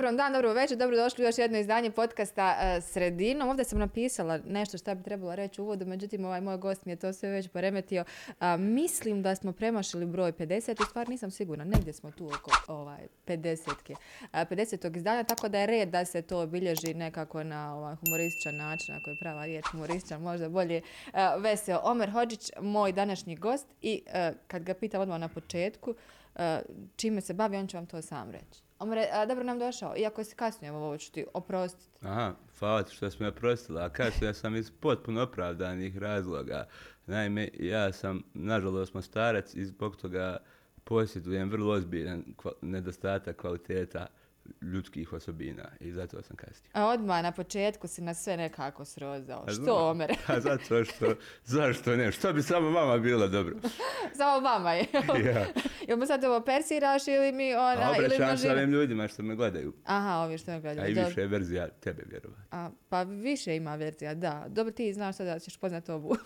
Dobro dan, dobro večer, dobro došli u još jedno izdanje podcasta uh, Sredinom. Ovdje sam napisala nešto što bi trebalo reći u uvodu, međutim ovaj moj gost mi je to sve već poremetio. Uh, mislim da smo premašili broj 50, u stvari nisam sigurna, negdje smo tu oko ovaj, 50-ke. Uh, 50. izdanja, tako da je red da se to obilježi nekako na ovaj, humorističan način, ako je prava riječ humorističan, možda bolje uh, veseo. Omer Hođić, moj današnji gost i uh, kad ga pitam odmah na početku, uh, čime se bavi, on će vam to sam reći. Omre, a, dobro nam došao, iako si kasnije, ovo ću ti oprostiti. Aha, hvala ti što si me oprostila, a kažem ja sam iz potpuno opravdanih razloga. Naime, ja sam, nažalost, smo starac i zbog toga posjedujem vrlo ozbiljan kva nedostatak kvaliteta ljudskih osobina i zato sam kasnije. A odmah na početku si na sve nekako srozao. A što, Omer? A zato što, zašto ne? Što bi samo vama bilo dobro? samo vama je. ja. Jel mu sad ovo persiraš ili mi ona... A obraćam se ovim ljudima što me gledaju. Aha, ovi što me gledaju. A i više je verzija tebe, vjerovati. A, pa više ima verzija, da. Dobro, ti znaš sada da ćeš poznat ovu.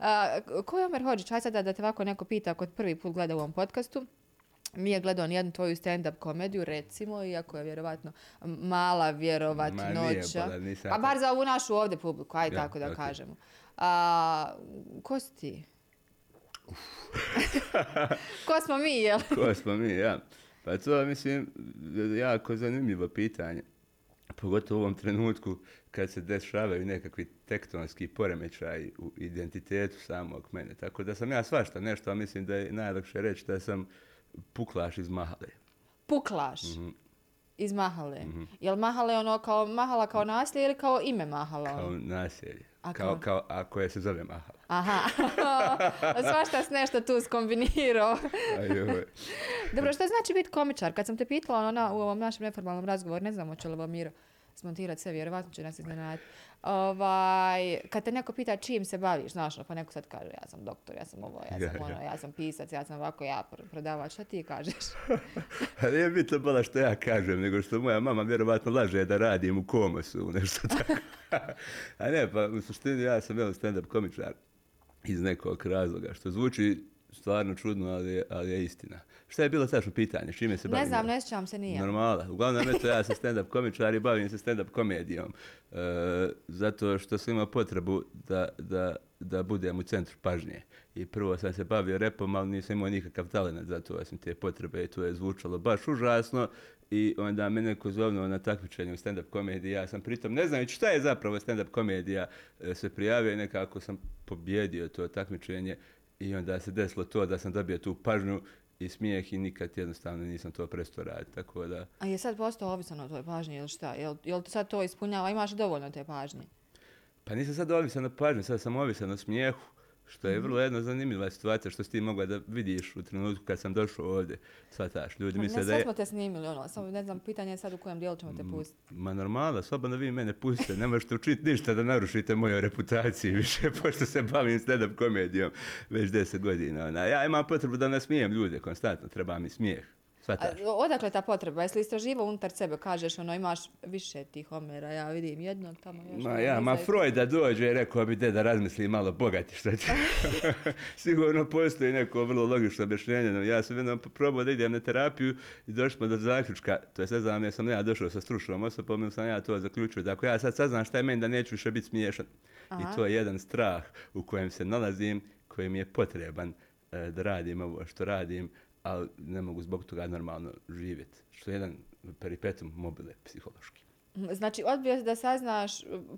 a, ko je Omer Hođić? Hajde sada da te ovako neko pita kod prvi put gleda u ovom podcastu nije gledao ni jednu tvoju stand-up komediju, recimo, iako je vjerovatno mala vjerovatnoća. Ma nije, bola, nisam. A bar za ovu našu ovdje publiku, aj ja, tako da okay. kažemo. A, ko si ti? ko smo mi, jel? ko smo mi, ja. Pa to, mislim, jako zanimljivo pitanje. Pogotovo u ovom trenutku kad se dešavaju nekakvi tektonski poremećaj u identitetu samog mene. Tako da sam ja svašta nešto, a mislim da je najlakše reći da sam puklaš iz mahale. Puklaš? Mm -hmm. Iz mahale. Mm -hmm. Jel mahale ono kao mahala kao naselje ili kao ime mahala? Kao naselje. A kao, kao, a koje se zove mahala. Aha. Svašta s nešto tu skombinirao. Dobro, što znači biti komičar? Kad sam te pitala ona, u ovom našem neformalnom razgovoru, ne znam hoće li Miro smontirati sve, vjerovatno će nas iznenati. Ovaj, kad te neko pita čim se baviš, znaš, pa neko sad kaže ja sam doktor, ja sam ovo, ja sam ono, ja sam pisac, ja sam ovako, ja prodavač, šta ti kažeš? Nije bitno bila što ja kažem, nego što moja mama vjerovatno laže da radim u komosu, nešto tako. A ne, pa u suštini ja sam jedan stand-up komičar iz nekog razloga, što zvuči stvarno čudno, ali, ali je istina. Šta je bilo tačno pitanje? Čime se bavim? Ne znam, ne sjećam se nije. Normala. Uglavnom, eto, ja sam stand-up komičar i bavim se stand-up komedijom. E, zato što sam imao potrebu da, da, da budem u centru pažnje. I prvo sam se bavio repom, ali nisam imao nikakav talent za to. Sam te potrebe i to je zvučalo baš užasno. I onda me neko zovnuo na takmičenju stand-up komedije. Ja sam pritom, ne znajući šta je zapravo stand-up komedija, e, se prijavio i nekako sam pobjedio to takmičenje I onda se desilo to da sam dobio tu pažnju i smijeh i nikad jednostavno nisam to prestao raditi, tako da... A je sad postao ovisan o tvojoj pažnji ili šta? Jel, jel sad to ispunjava, imaš dovoljno te pažnje? Pa nisam sad ovisan o pažnji, sad sam ovisan o smijehu. Što je vrlo jedna zanimljiva situacija što si ti mogla da vidiš u trenutku kad sam došao ovdje. Svataš, ljudi pa misle da je... Ne, smo te snimili, ono, samo ne znam, pitanje je sad u kojem dijelu ćemo te pustiti. Ma normalno, slobodno vi mene pustite, ne možete učiti ništa da narušite moju reputaciju više, pošto se bavim stand-up komedijom već deset godina. Ona. Ja imam potrebu da nasmijem ljude konstantno, treba mi smijeh. Svataš. A, odakle ta potreba? Jesi li istraživo unutar sebe, kažeš, ono, imaš više tih omera, ja vidim jednog tamo još. Ma ja, ma Freud da dođe i rekao bi da razmisli malo bogati što će. Sigurno postoji neko vrlo logično objašnjenje, no ja sam jednom probao da idem na terapiju i došli smo do zaključka, to je sve znam, ja sam ja došao sa stručnom osobom, sam ja to zaključio, da ako ja sad saznam šta je meni da neću više biti smiješan. Aha. I to je jedan strah u kojem se nalazim, koji mi je potreban e, da radim ovo što radim, ali ne mogu zbog toga normalno živjeti. Što je jedan peripetum mobile psihološki. Znači, odbio da saznaš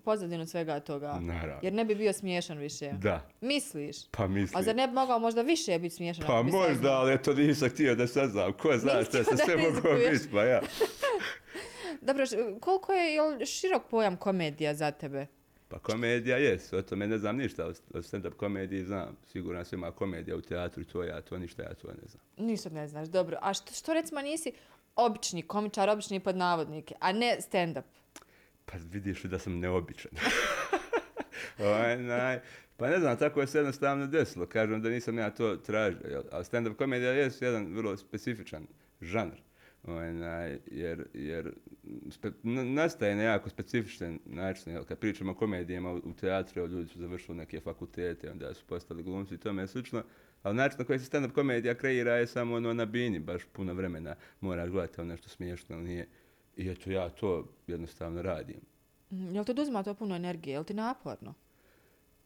pozadinu svega toga. Naravno. Jer ne bi bio smiješan više. Da. Misliš? Pa mislim. A zar ne bi mogao možda više biti smiješan? Pa možda, saznao? ali to nisam htio da saznam. Ko zna što se sve mogu biti, pa ja. Dobro, koliko je širok pojam komedija za tebe? Pa komedija jes, o tome ne znam ništa, o stand-up komediji znam. Sigurno se ima komedija u teatru i to ja, to ništa ja to ne znam. Ništa ne znaš, dobro. A što, što recimo nisi obični komičar, obični pod navodnike, a ne stand-up? Pa vidiš li da sam neobičan. Oj, naj. Pa ne znam, tako je se jednostavno desilo. Kažem da nisam ja to tražio. Ali stand-up komedija je jedan vrlo specifičan žanr onaj, jer, jer spe, nastaje na jako specifičan način, jel, kad pričamo o komedijama u teatru, ljudi su završili neke fakultete, onda su postali glumci i tome slično, ali način na koji se stand-up komedija kreira je samo ono na bini, baš puno vremena moraš gledati ono nešto smiješno, ali nije, I eto, ja to jednostavno radim. Mhm, Jel te oduzima to puno energije? Jel ti naporno?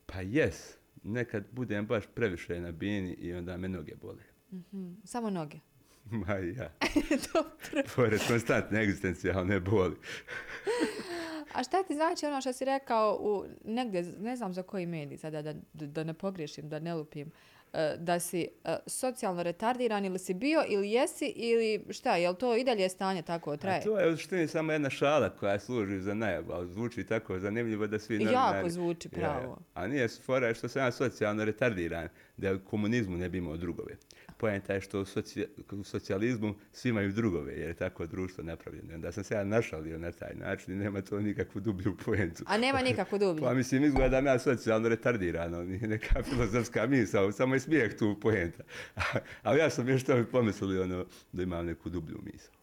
Pa jes, nekad budem baš previše na bini i onda me noge bole. Mhm, Samo noge. Ma ja, Dobro. pored konstantne egzistencijalne boli. A šta ti znači ono što si rekao u negdje, ne znam za koji medij sada, da, da, da ne pogriješim, da ne lupim, e, da si e, socijalno retardiran ili si bio ili jesi ili šta, jel to i dalje stanje tako traje? A to je u suštini samo jedna šala koja služi za najavu, ali zvuči tako zanimljivo da svi Jako novinari- zvuči Ja, ja. pravo. A nije fora je što sam ja socijalno retardiran, da u komunizmu ne bi imao drugove. Poenta je što u, socija- u socijalizmu svi imaju drugove, jer je tako društvo napravljeno. Onda sam se ja našalio na taj način i nema to nikakvu dublju poentu. A nema nikakvu dublju. Pa mislim, izgleda da ja socijalno retardirano, nije neka filozofska misao, samo je smijeh tu poenta. Ali ja sam još to pomislili ono, da imam neku dublju misao.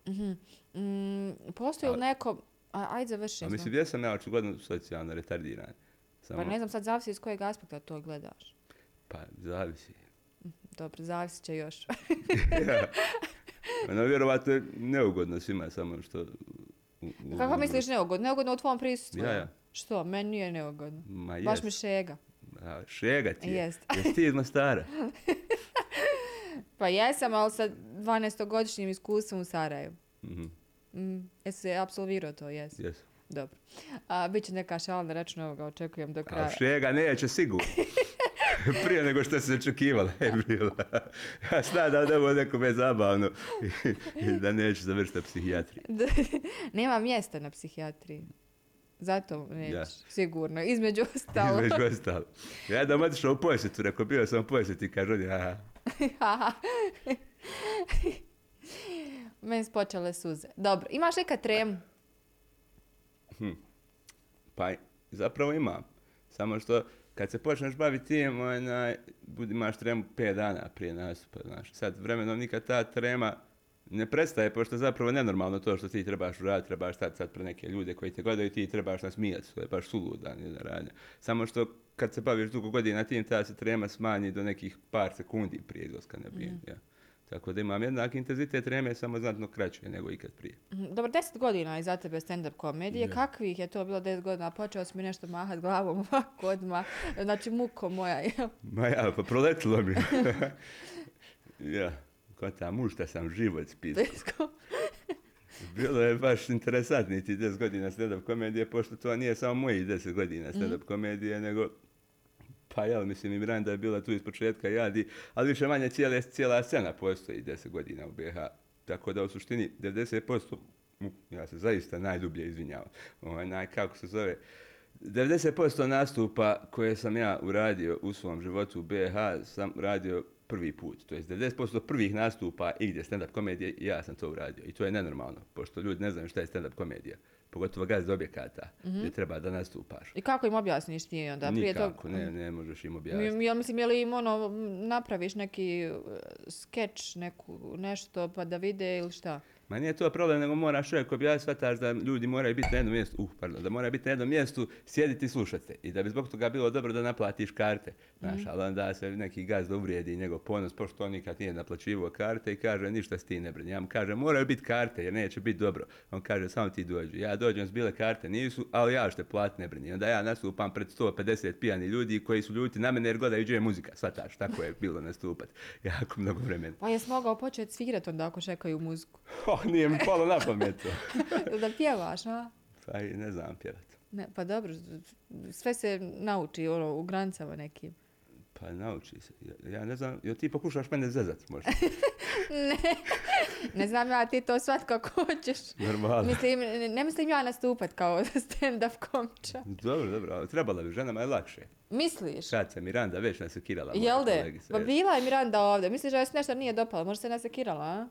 Mm, postoji li neko... A, ajde završi. A mislim, jesam ja očigledno socijalno retardiran. Samo, Pa ne znam, sad zavisi iz kojeg aspekta to gledaš. Pa, zavisi. Dobro, zavisi će još. ja. Ono, vjerovatno je neugodno svima, samo što... u- u- Kako misliš neugodno? Neugodno u tvom prisustvu? Ja, ja. Što? Meni nije neugodno. Ma Baš jest. mi šega. A, šega ti je. Jest. Jesi ti iz Mostara? Pa jesam, ali sa 12-godišnjim iskustvom u Sarajevu. Mhm, Mm, jesi apsolvirao to, jesi? Jesu. Dobro. A, Biće neka šala na račun ovoga, očekujem do A kraja. šega neće sigurno. Prije nego što se očekivala je bila. Ja znam da je ovo nekome zabavno i, i da neću završiti na psihijatriji. Nema mjesta na psihijatriji. Zato nećeš, Ja. sigurno. Između ostalo. Između ostalo. Ja da otišao u posjetu, rekao bio sam u posjeti, kaže on, aha, Meni su počele suze. Dobro, imaš neka tremu? Pa zapravo imam. Samo što kad se počneš baviti tim, onaj, budi, imaš tremu 5 dana prije nastupa. Znaš. Sad vremenom nikad ta trema ne prestaje, pošto zapravo nenormalno to što ti trebaš uraditi, trebaš stati sad pred neke ljude koji te gledaju ti trebaš nasmijati. To je baš suludan jedna radnja. Samo što kad se baviš dugo godina tim, ta se trema smanji do nekih par sekundi prije izlaska na bin. Ja. Tako da imam jednak intenzitet treme, samo znatno kraće nego ikad prije. Mhm, Dobro, deset godina je za tebe stand-up komedije. Kakvih je to bilo deset godina? Počeo si mi nešto mahat glavom ovako odmah. Znači, muko moja. jel? Ma ja, pa proletilo mi. ja, ko ta mušta sam život spisao. Bilo je baš interesantni ti 10 godina stand-up komedije, pošto to nije samo moji 10 godina stand-up komedije, nego pa ja, mislim i Miranda je bila tu iz početka jadi, ali više manje cijela, cijela scena postoji 10 godina u BH. Tako da u suštini 90%, ja se zaista najdublje izvinjavam, onaj, naj, kako se zove, 90% nastupa koje sam ja uradio u svom životu u BH sam radio prvi put. To jest 90% prvih nastupa igdje stand-up komedije ja sam to uradio. I to je nenormalno, pošto ljudi ne znaju šta je stand-up komedija. Pogotovo gazda objekata gdje treba da nastupaš. I kako im objasniš ti onda? Prije Nikako, tog- ne, ne možeš im objasniti. Ja mislim, je li im ono, napraviš neki uh, skeč, neku, nešto pa da vide ili šta? Ma nije to problem, nego moraš čovjek objasniti, shvataš da ljudi moraju biti na jednom mjestu, uh, pardon, da moraju biti na jednom mjestu, sjediti i slušati. te. I da bi zbog toga bilo dobro da naplatiš karte. Znaš, ali onda se neki gazda uvrijedi njegov ponos, pošto on nikad nije naplaćivao karte i kaže ništa s ti ne brini. Ja mu kaže moraju biti karte jer neće biti dobro. On kaže samo ti dođi. Ja dođem s bile karte, nisu, ali ja što plati ne brini. Onda ja nastupam pred 150 pijani ljudi koji su ljuti na mene jer gledaju gdje je muzika. Shvataš, tako je bilo nastupat. Jako mnogo vremena. Pa jes mogao početi svirati onda ako čekaju muziku? Oh, nije mi palo na pamet to. da pjevaš, a? Pa i ne znam pjevat. Ne, pa dobro, sve se nauči ono, u granicama nekim. Pa nauči se. Ja, ja ne znam, jel ti pokušaš mene zezat možda? Ne znam ja, ti to svat kako hoćeš. Normalno. Mislim, ne, ne mislim ja nastupat kao stand-up komiča. Dobro, dobro, ali trebala bi, ženama je lakše. Misliš? Kad se Miranda već nasekirala. Jel de? Pa bila je Miranda ovdje. Misliš da se nešto nije dopalo? Možda se nasekirala, a?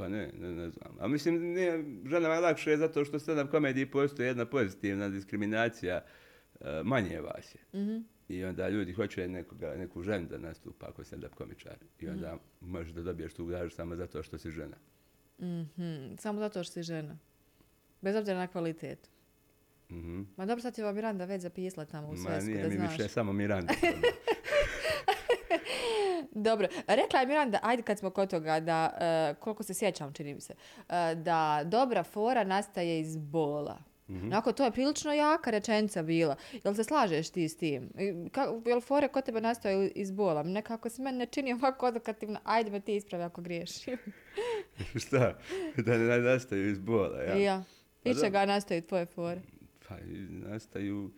Pa ne, ne, ne znam. A mislim, nije, ženama je lakše zato što stand-up komediji postoji jedna pozitivna diskriminacija, e, manje vas je. Mhm. I onda ljudi hoće nekoga, neku ženu da nastupa ako je stand-up komičar. I onda možeš da dobiješ tu gražu samo zato što si žena. Mhm, Samo zato što si žena. Bez obzira na kvalitetu. Mhm. Ma dobro, sad će vam Miranda već zapisala tamo u Ma svesku, nije da mi znaš. više samo Miranda. Dobro, rekla je Miranda, ajde kad smo kod toga, da, e, koliko se sjećam, čini mi se, e, da dobra fora nastaje iz bola. Mhm. Onako, to je prilično jaka rečenica bila. Jel se slažeš ti s tim? Ka, jel fore kod tebe nastaje iz bola? Nekako se meni ne čini ovako odokativno. Ajde me ti ispravi ako griješim. Šta? Da ne nastaju iz bola, ja? Ja. Pa I čega nastaju tvoje fore? Pa nastaju,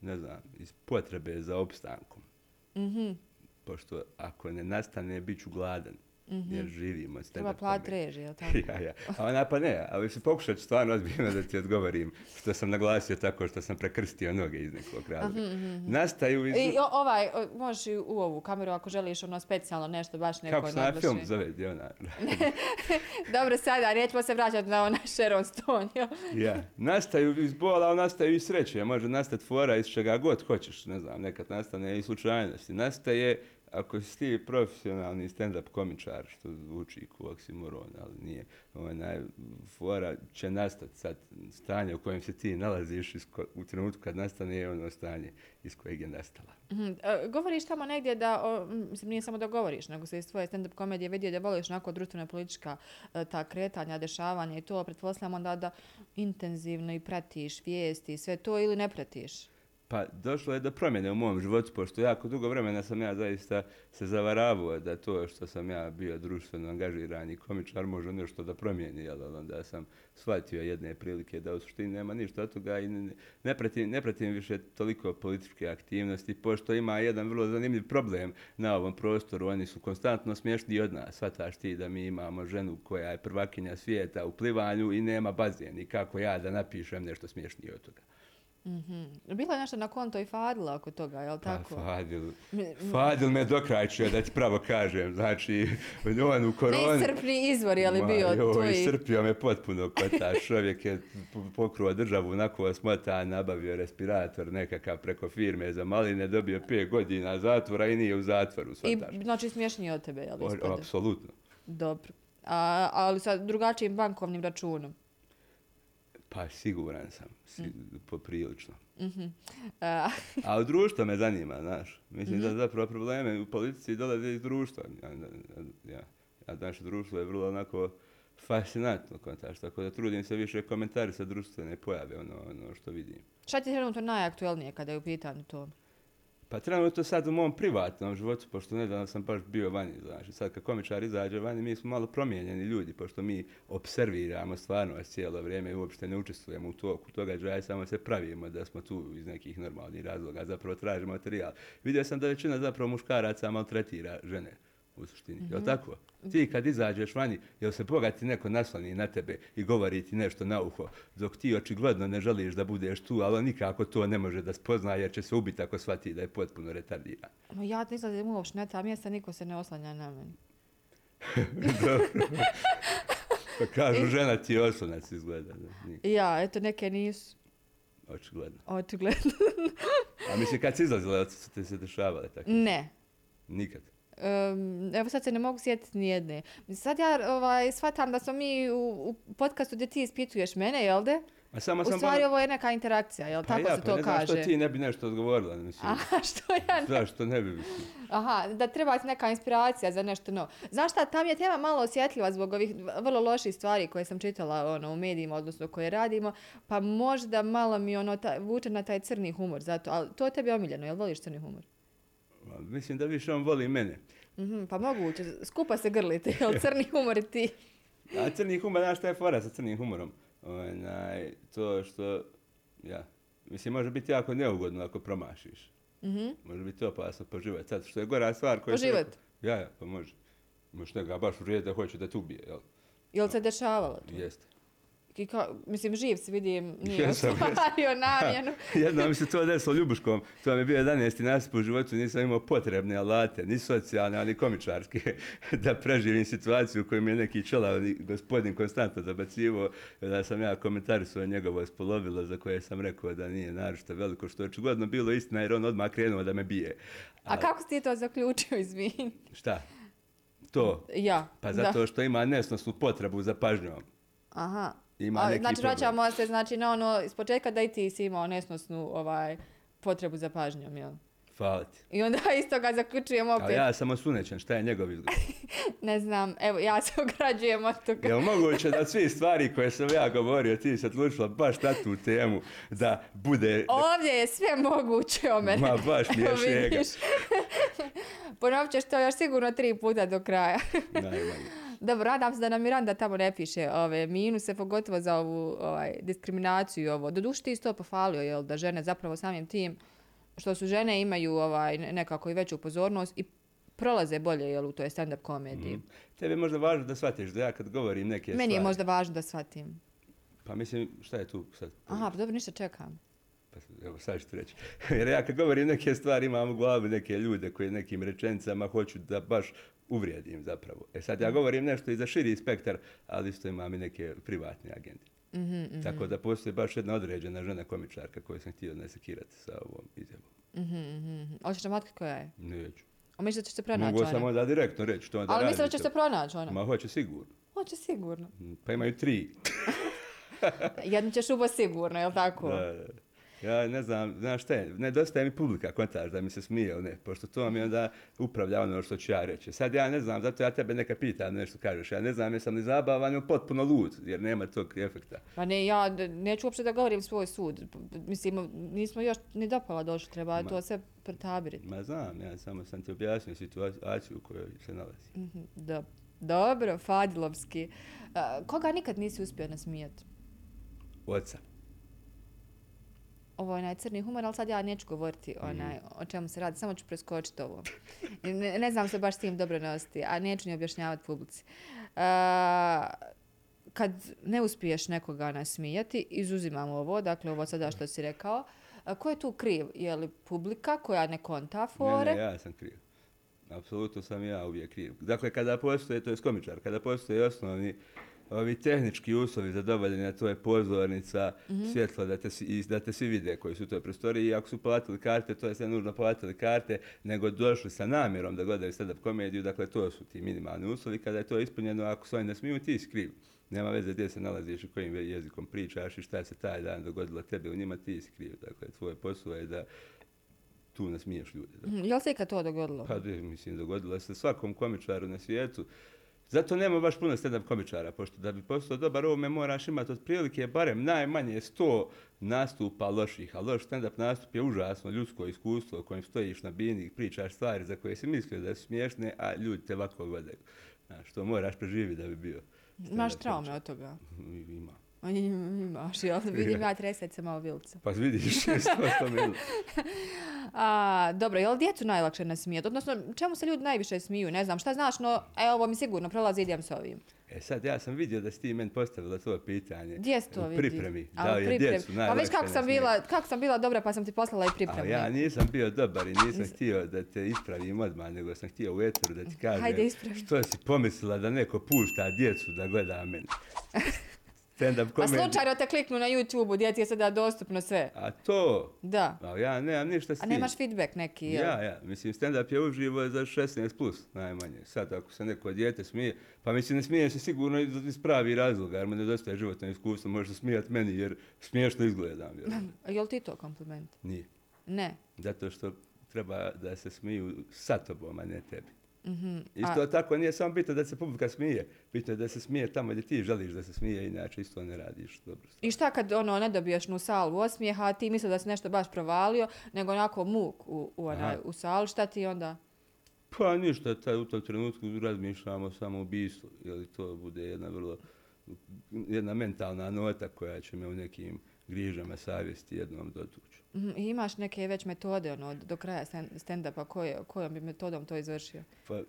ne znam, iz potrebe za opstankom. Mhm. Pošto ako ne nastane, bit ću gladan. Jer živimo. s Treba plat režije, jel tako? ja, ja. A ona pa ne, ali se pokušat stvarno ozbiljno da ti odgovorim što sam naglasio tako što sam prekrstio noge iz nekog razloga. Nastaju iz... I o- ovaj, o, možeš i u ovu kameru ako želiš ono specijalno nešto, baš neko Kako se na film zove, gdje ona? Dobro, sada, nećemo se vraćati na ona Sharon Stone. jel? ja. Nastaju iz bola, ali nastaju iz sreće. Može nastati fora iz čega god hoćeš, ne znam, nekad nastane i slučajnosti. Nastaje, ako si ti profesionalni stand-up komičar, što zvuči kao oksimoron, ali nije, ovaj, onaj, fora će nastati sad stanje u kojem se ti nalaziš ko- u trenutku kad nastane je ono stanje iz kojeg je nastala. Mhm. -hmm. Govoriš tamo negdje da, o, mislim, nije samo da govoriš, nego se iz tvoje stand-up komedije vidio da voliš onako društvena politička e, ta kretanja, dešavanja i to, pretpostavljam onda da intenzivno i pratiš vijesti i sve to ili ne pratiš. Pa došlo je do promjene u mom životu, pošto jako dugo vremena sam ja zaista se zavaravao da to što sam ja bio društveno angažiran i komičar može nešto da promijeni, jel, onda sam shvatio jedne prilike da u suštini nema ništa od toga i ne, ne, pratim, ne pratim više toliko političke aktivnosti, pošto ima jedan vrlo zanimljiv problem na ovom prostoru, oni su konstantno smješni od nas, shvataš ti da mi imamo ženu koja je prvakinja svijeta u plivanju i nema bazen i kako ja da napišem nešto smiješnije od toga. Mhm. Bilo je nešto na konto i Fadila oko toga, jel tako? Pa, Fadil, Fadil me dokrajčio, da ti pravo kažem. Znači, on u koroni... Neiscrpni izvor je li bio joj, tvoj... iscrpio me potpuno kotač. Čovjek je pokruo državu onako smota, nabavio respirator nekakav preko firme za maline, dobio 5 godina zatvora i nije u zatvoru, I, shvataš. znači smješniji od tebe, jel O- ispada? Apsolutno. Dobro. A, ali sa drugačijim bankovnim računom. Pa siguran sam, si, poprilično. Mhm. A, A u društvo me zanima, znaš. Mislim da zapravo probleme u politici dolaze iz društva. Ja, ja, ja, naše društvo je vrlo onako fascinantno kontač, tako da trudim se više komentari sa društvene pojave, ono, ono što vidim. šta ti je trenutno najaktuelnije kada je u pitanju to? Pa trenutno sad u mom privatnom životu, pošto nedavno sam baš bio vani, znaš, sad kad komičar izađe vani, mi smo malo promijenjeni ljudi, pošto mi observiramo stvarno cijelo vrijeme i uopšte ne učestvujemo u toku događaja, samo se pravimo da smo tu iz nekih normalnih razloga, zapravo tražimo materijal. Vidio sam da većina zapravo muškaraca maltretira žene u suštini. Jel tako? Ti kad izađeš vani, jel se bogati neko nasloni na tebe i govori ti nešto na uho, dok ti očigledno ne želiš da budeš tu, ali nikako to ne može da spozna jer će se ubiti ako shvati da je potpuno retardiran. Ma ja ne izlazim uopšte na ta mjesta, niko se ne oslanja na meni. Pa kažu, žena ti je oslonac izgleda. da, nije, Ja, eto, neke nisu. Očigledno. Očigledno. A mislim, kad si izlazila, su te se dešavale tako? ne. Nikad. Um, evo sad se ne mogu sjetiti ni jedne. Sad ja ovaj, shvatam da smo mi u, u podcastu gdje ti ispituješ mene, jel de? A samo U sam... stvari pola- ovo je neka interakcija, jel pa tako ja, se pa to ne znam kaže? što ti ne bi nešto odgovorila. Mislim, Aha, što ja ne... Zašto ne bi? mislim? Aha, da treba ti neka inspiracija za nešto novo. Znaš šta, tam je tema malo osjetljiva zbog ovih vrlo loših stvari koje sam čitala ono, u medijima, odnosno koje radimo, pa možda malo mi ono ta, vuče na taj crni humor, zato, ali to je tebi omiljeno, jel voliš crni humor? Mislim da više on voli mene. Mhm, pa moguće, skupa se grlite, jel crni humor i ti? A crni humor, znaš šta je fora sa crnim humorom? Onaj, to što, ja, mislim, može biti jako neugodno ako promašiš. Mhm. Može biti opasno po život. Sad, što je gora stvar koja... Po život? Ja, ja, pa može. Možeš njega baš uvrijeti da hoće da te ubije, jel? Jel se dešavalo to? Jeste. I kao, mislim, živ si vidim, nije Jesam, jesam. ostvario namjenu. Jednom mi se to desilo Ljubuškom, to mi je bio 11. nasip u životu, nisam imao potrebne alate, ni socijalne, ali komičarske, da preživim situaciju u kojoj mi je neki čelav gospodin konstantno zabacivo, da sam ja komentarisao njegovo spolovilo za koje sam rekao da nije naročito veliko, što je očigledno bilo istina jer on odmah krenuo da me bije. A kako si ti to zaključio, izvini? Šta? To. Ja, Pa da. zato što ima nesnosnu potrebu za pažnjom. Aha. Ima A, neki znači, problem. vraćamo se znači, na ono iz početka da i ti si imao nesnosnu ovaj, potrebu za pažnjom, jel? Hvala ti. I onda isto ga zaključujem A opet. ja sam osunećen, šta je njegov izgled? Ne znam, evo, ja se ograđujem od toga. Je moguće da svi stvari koje sam ja govorio, ti se odlučila baš na tu temu, da bude... Ovdje je sve moguće o mene. Ma, baš mi je šega. Ponovit ćeš to još sigurno tri puta do kraja. Najmanje. Dobro, nadam se da nam Miranda tamo ne piše ove minuse, pogotovo za ovu ovaj, diskriminaciju i ovo. Doduše ti isto pohvalio, jel, da žene zapravo samim tim što su žene imaju ovaj, ne- nekako i veću pozornost i prolaze bolje jel, u toj stand-up komediji. Mm. Tebi je možda važno da shvatiš da ja kad govorim neke Meni je stvari... možda važno da shvatim. Pa mislim, šta je tu sad? Aha, pa dobro, ništa čekam. Pa, evo, sad ću reći. Jer ja kad govorim neke stvari, imam u glavi neke ljude koji nekim rečenicama hoću da baš uvrijedim zapravo. E sad ja govorim nešto i za širi spektar, ali isto imam i neke privatne agende. Mhm, Tako da postoji baš jedna određena žena komičarka koju sam htio ne sekirati sa ovom izjavom. Mhm. Hoćeš nam otkriti koja je? Neću. A misliš da će se pronaći Mogu sam ona? onda direktno reći što onda Ali radi mislim da će to. se pronaći ona. Ma hoće sigurno. Hoće sigurno. Pa imaju tri. Jednu ćeš ubo sigurno, jel tako? Da, da. Ja ne znam, znaš šta je, nedostaje mi publika kontaž da mi se smije ne, pošto to mi onda upravlja ono što ću ja reći. Sad ja ne znam, zato ja tebe neka pitam nešto kažeš, ja ne znam jesam li zabavan ili potpuno lud, jer nema tog efekta. Pa ne, ja neću uopšte da govorim svoj sud. Mislim, nismo još ni do pola došli, treba Ma. to sve pretabiriti. Ma znam, ja samo sam ti objasnio situaciju u kojoj se nalazi. Mhm, Da. Dobro, Fadilovski. A, koga nikad nisi uspio nasmijati? Oca. Ovo je onaj crni humor, ali sad ja neću govoriti onaj, o čemu se radi, samo ću preskočiti ovo. Ne, ne znam se baš s tim dobro nositi, a neću ni objašnjavati publici. A, kad ne uspiješ nekoga nasmijati, izuzimamo ovo, dakle ovo sada što si rekao, a, ko je tu kriv? Je li publika koja ne konta fore? Ne, ne, ja sam kriv. Apsolutno sam ja uvijek kriv. Dakle, kada postoje, to je komičar, kada postoje osnovni ovi tehnički uslovi za dovoljenje, to je pozornica, svjetlo, da te, da te svi vide koji su u toj prostoriji. I ako su platili karte, to je sve nužno platili karte, nego došli sa namjerom da gledaju stand-up komediju, dakle, to su ti minimalni uslovi. Kada je to ispunjeno, ako se oni ne smiju, ti si kriv. Nema veze gdje se nalaziš i kojim jezikom pričaš i šta se taj dan dogodilo tebi u njima, ti si kriv. Dakle, tvoj posao je da tu ne smiješ ljude. Dakle. Mhm, Je li se ikad to dogodilo? Pa mislim, dogodilo se svakom komičaru na svijetu. Zato nema baš puno stand-up komičara, pošto da bi postao dobar ovome moraš imati otprilike barem najmanje 100 nastupa loših, a loš stand-up nastup je užasno ljudsko iskustvo u kojem stojiš na bini i pričaš stvari za koje si mislio da su smiješne, a ljudi te ovako gledaju. Znaš, to moraš preživjeti da bi bio. Imaš traume od toga? Ima. A im- Imaš, jel? Vidim ja tresec se malo vilca. Pa vidiš, što ili. A, dobro, je li djecu najlakše nasmijati? Odnosno, čemu se ljudi najviše smiju? Ne znam, šta znaš, no, e, ovo mi sigurno prolazi, idem s ovim. E sad, ja sam vidio da si ti meni postavila to pitanje. Gdje si to U vidi? pripremi. A, Da li je pripremi. djecu Pa već najlakše kako sam, bila, kako sam bila dobra, pa sam ti poslala i A pripremu. ja nisam bio dobar i nisam htio da te ispravim odmah, nego sam htio u eteru da ti kažem Hajde, što si pomislila da neko pušta djecu da gleda mene. Stand-up komedija. slučajno te kliknu na YouTube-u, djeci je sada dostupno sve. A to, Da. a ja nemam ništa s A tim. nemaš feedback neki, jel? Ja, ja, mislim stand-up je uživo za 16 plus najmanje. Sad ako se neko dijete smije, pa mislim ne smije se sigurno iz, pravi razloga, jer mu nedostaje životno iskustvo, može se smijati meni jer smiješno izgledam. Jer A je li ti to kompliment? nije. Ne. Zato što treba da se smiju sa tobom, a ne tebi. Mhm. Isto tako nije samo bitno da se publika smije, bitno je da se smije tamo gdje ti želiš da se smije, inače isto ne radiš dobro. I šta kad ono ne dobiješ nu salu osmijeha, a ti misli da si nešto baš provalio, nego onako muk u, u, onaj, u salu, šta ti onda? Pa ništa, taj, u tom trenutku razmišljamo samo o ubistvu, jer to bude jedna vrlo, jedna mentalna nota koja će me u nekim grižama savjesti jednom dotući. Mhm, I imaš neke već metode ono, do kraja stand- stand-upa, koje, kojom bi metodom to izvršio? Pa,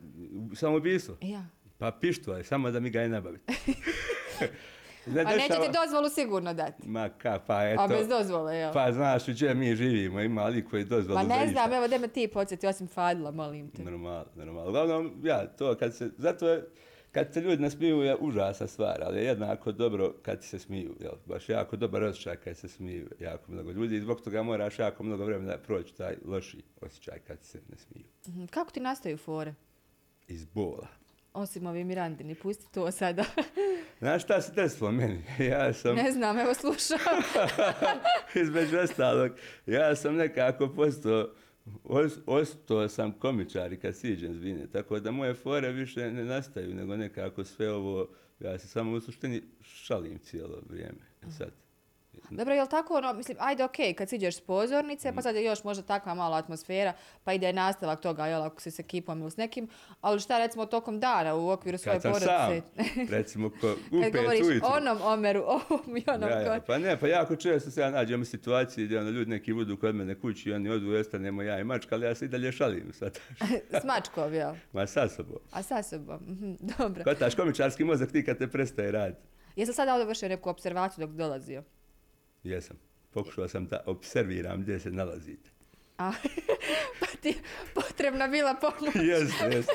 samo ubistvo? Ja. Pa pištolj, samo da mi ga je nabaviti. ne A neće ti dozvolu sigurno dati. Ma ka, pa eto. A bez dozvole, jel? Pa znaš u čem mi živimo, ima li koji dozvolu za ne išta. znam, evo da me ti podsjeti, osim Fadila, molim te. Normalno, normalno. Uglavnom, ja, to kad se, zato je, kad se ljudi nasmiju je užasna stvar, ali je jednako dobro kad se smiju, jel? Baš jako dobar osjećaj kad se smiju jako mnogo ljudi i zbog toga moraš jako mnogo vremena proći taj loši osjećaj kad se ne smiju. Mhm, Kako ti nastaju fore? Iz bola. Osim ovi Mirandini, pusti to sada. Znaš šta se desilo meni? Ja sam, ne znam, evo slušam. između ostalog, ja sam nekako postao Os- ostao sam komičar i kad siđem zvine, tako da moje fore više ne nastaju, nego nekako sve ovo, ja se samo u suštini šalim cijelo vrijeme. Sad, Dobro, jel tako ono, mislim, ajde okej, kad siđeš s pozornice, Mm. pa sad je još možda takva mala atmosfera, pa ide nastavak toga, jel, ako si s ekipom ili s nekim, ali šta recimo tokom dana u okviru svoje kad sam sam, porodice? recimo ko, u Kad pet govoriš ujutru. onom Omeru, ovom i onom Ja, ja, pa ne, pa jako često se ja nađem u situaciji gdje ono, ljudi neki budu kod mene kući i oni odu ostanemo ja i mačka, ali ja se i dalje šalim sad. s mačkom, jel? Ma sa sobom. A sa sobom, mhm, dobro. Kotaš komičarski mozak ti kad te prestaje raditi. Jesi li sad ovdje vršio neku observaciju dok dolazio? Jesam. Pokušao sam da observiram gdje se nalazite. A, pa ti potrebna bila pomoć. Jeste, jeste.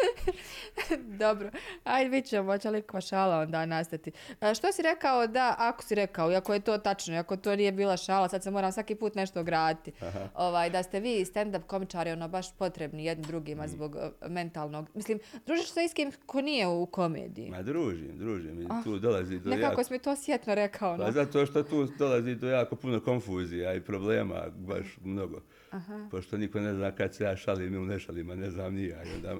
Dobro, ajde vidit ćemo, hoće li šala onda nastati. E, što si rekao da, ako si rekao, iako je to tačno, iako to nije bila šala, sad se moram svaki put nešto ograditi, ovaj, da ste vi stand-up komičari ono baš potrebni jedni drugima Mm. zbog e, mentalnog, mislim, družiš se s kim ko nije u komediji. Ma družim, družim. I tu dolazi do Nekako jako... si mi to sjetno rekao, Pa no. zato što tu dolazi do jako puno konfuzija i problema, baš mnogo. Aha. Pošto niko ne zna kad se ja šalim ili ne šalim, a ne znam ni ja. I onda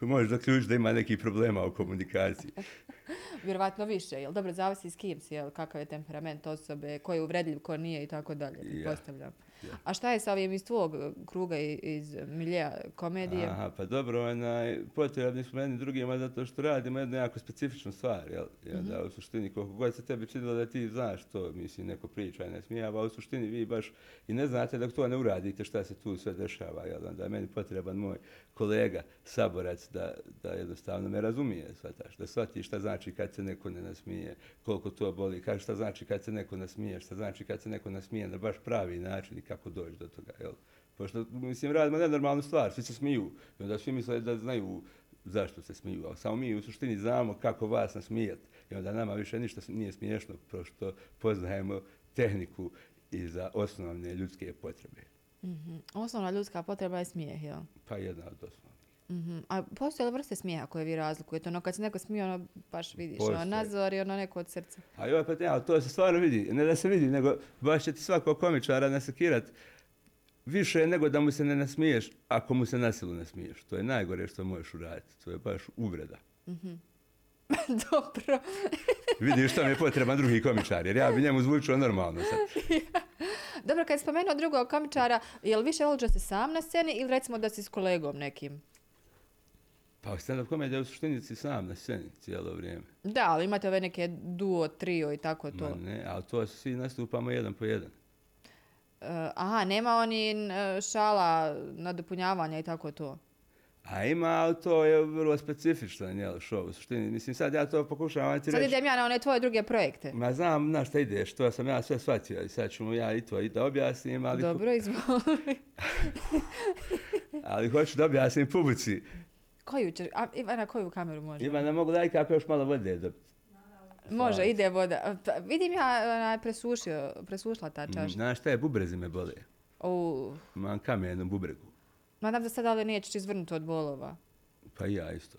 možeš zaključiti da ima nekih problema u komunikaciji. Vjerovatno više, jel? Dobro, zavisi s kim si, jel? Kakav je temperament osobe, ko je uvredljiv, ko nije i tako dalje, Ja. pretpostavljam. Ja. A šta je sa ovim iz tvog kruga i- iz milija komedije? Aha, pa dobro, onaj, potrebni smo jedni drugima zato što radimo jednu jako specifičnu stvar, jel? I onda u suštini koliko god se tebi činilo da ti znaš to, mislim, neko priča i ne smijava, u suštini vi baš i ne znate dok to ne uradite šta se tu sve dešava, jel? Onda je meni potreban moj kolega, saborac, da, da jednostavno me razumije, shvataš, da shvati šta znači kad se neko ne nasmije, koliko to boli, kaže šta znači kad se neko nasmije, šta znači kad se neko nasmije na baš pravi način kako doći do toga, jel? Pošto, mislim, radimo nenormalnu stvar, svi se smiju. I onda svi misle da znaju zašto se smiju, ali samo mi u suštini znamo kako vas nasmijati. I onda nama više ništa nije smiješno, pošto poznajemo tehniku i za osnovne ljudske potrebe. Mhm. Osnovna ljudska potreba je smijeh, jel? Pa jedna od Mhm. A postoje li vrste smijeha koje vi razlikujete? Ono kad se neko smije, ono baš vidiš, ono Postoje. nazor i ono neko od srca. A joj, pa ja, to se stvarno vidi. Ne da se vidi, nego baš će ti svakog komičara nasekirat više nego da mu se ne nasmiješ ako mu se nasilu nasmiješ. To je najgore što možeš uraditi. To je baš uvreda. Dobro. Vidiš što mi je potreban drugi komičar, jer ja bi njemu zvučao normalno sad. Dobro, kad je spomenuo drugog komičara, je li više voliš da si sam na sceni ili recimo da si s kolegom nekim? Pa stand-up komedija u suštini si sam na sceni cijelo vrijeme. Da, ali imate ove neke duo, trio i tako to. Ma ne, ali to svi nastupamo jedan po jedan. E, aha, nema oni e, šala nadopunjavanja i tako to. A ima, ali to je vrlo specifičan jel, show u suštini. Mislim, sad ja to pokušavam ti Sad reći. idem ja na one tvoje druge projekte. Ma znam na šta ideš, to sam ja sve shvatio i sad ću mu ja i to i da objasnim, ali, Dobro, izvoli. ali hoću da objasnim publici. Koju će, a, Ivana, koju kameru može? Ivana, mogu da i kako još malo vode dobiti. Može, ide voda. Pa, vidim ja, onaj, presušio, presušla ta Mm, čaša. Znaš šta je, bubrezi me bole. U, Imam kamen u bubregu. nadam se sad ali nećeš izvrnuti od bolova. Pa i ja isto.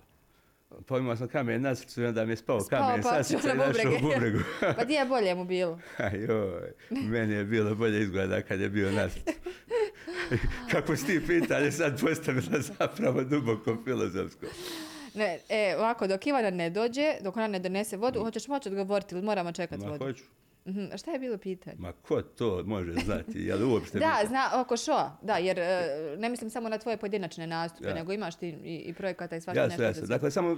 Pa imao sam kamen na srcu i onda mi je spao, Spao, kamen pa sa otišao srca i na našao u bubregu. Pa gdje je bolje mu bilo? Joj, meni je bilo bolje izgleda kad je bio na srcu. Kako si ti pitanje sad postavila zapravo duboko filozofsko. Ne, e, ovako, dok Ivana ne dođe, dok ona ne donese vodu, hoćeš moći odgovoriti ili moramo čekati Ma vodu? hoću. Mhm, a šta je bilo pitanje? Ma ko to može znati? Je li uopšte Da, bitno? zna, oko šoa, da, jer e, ne mislim samo na tvoje pojedinačne nastupe, Ja. nego imaš ti i, i projekata i svašta Jasno, nešto. jasno. Dakle, samo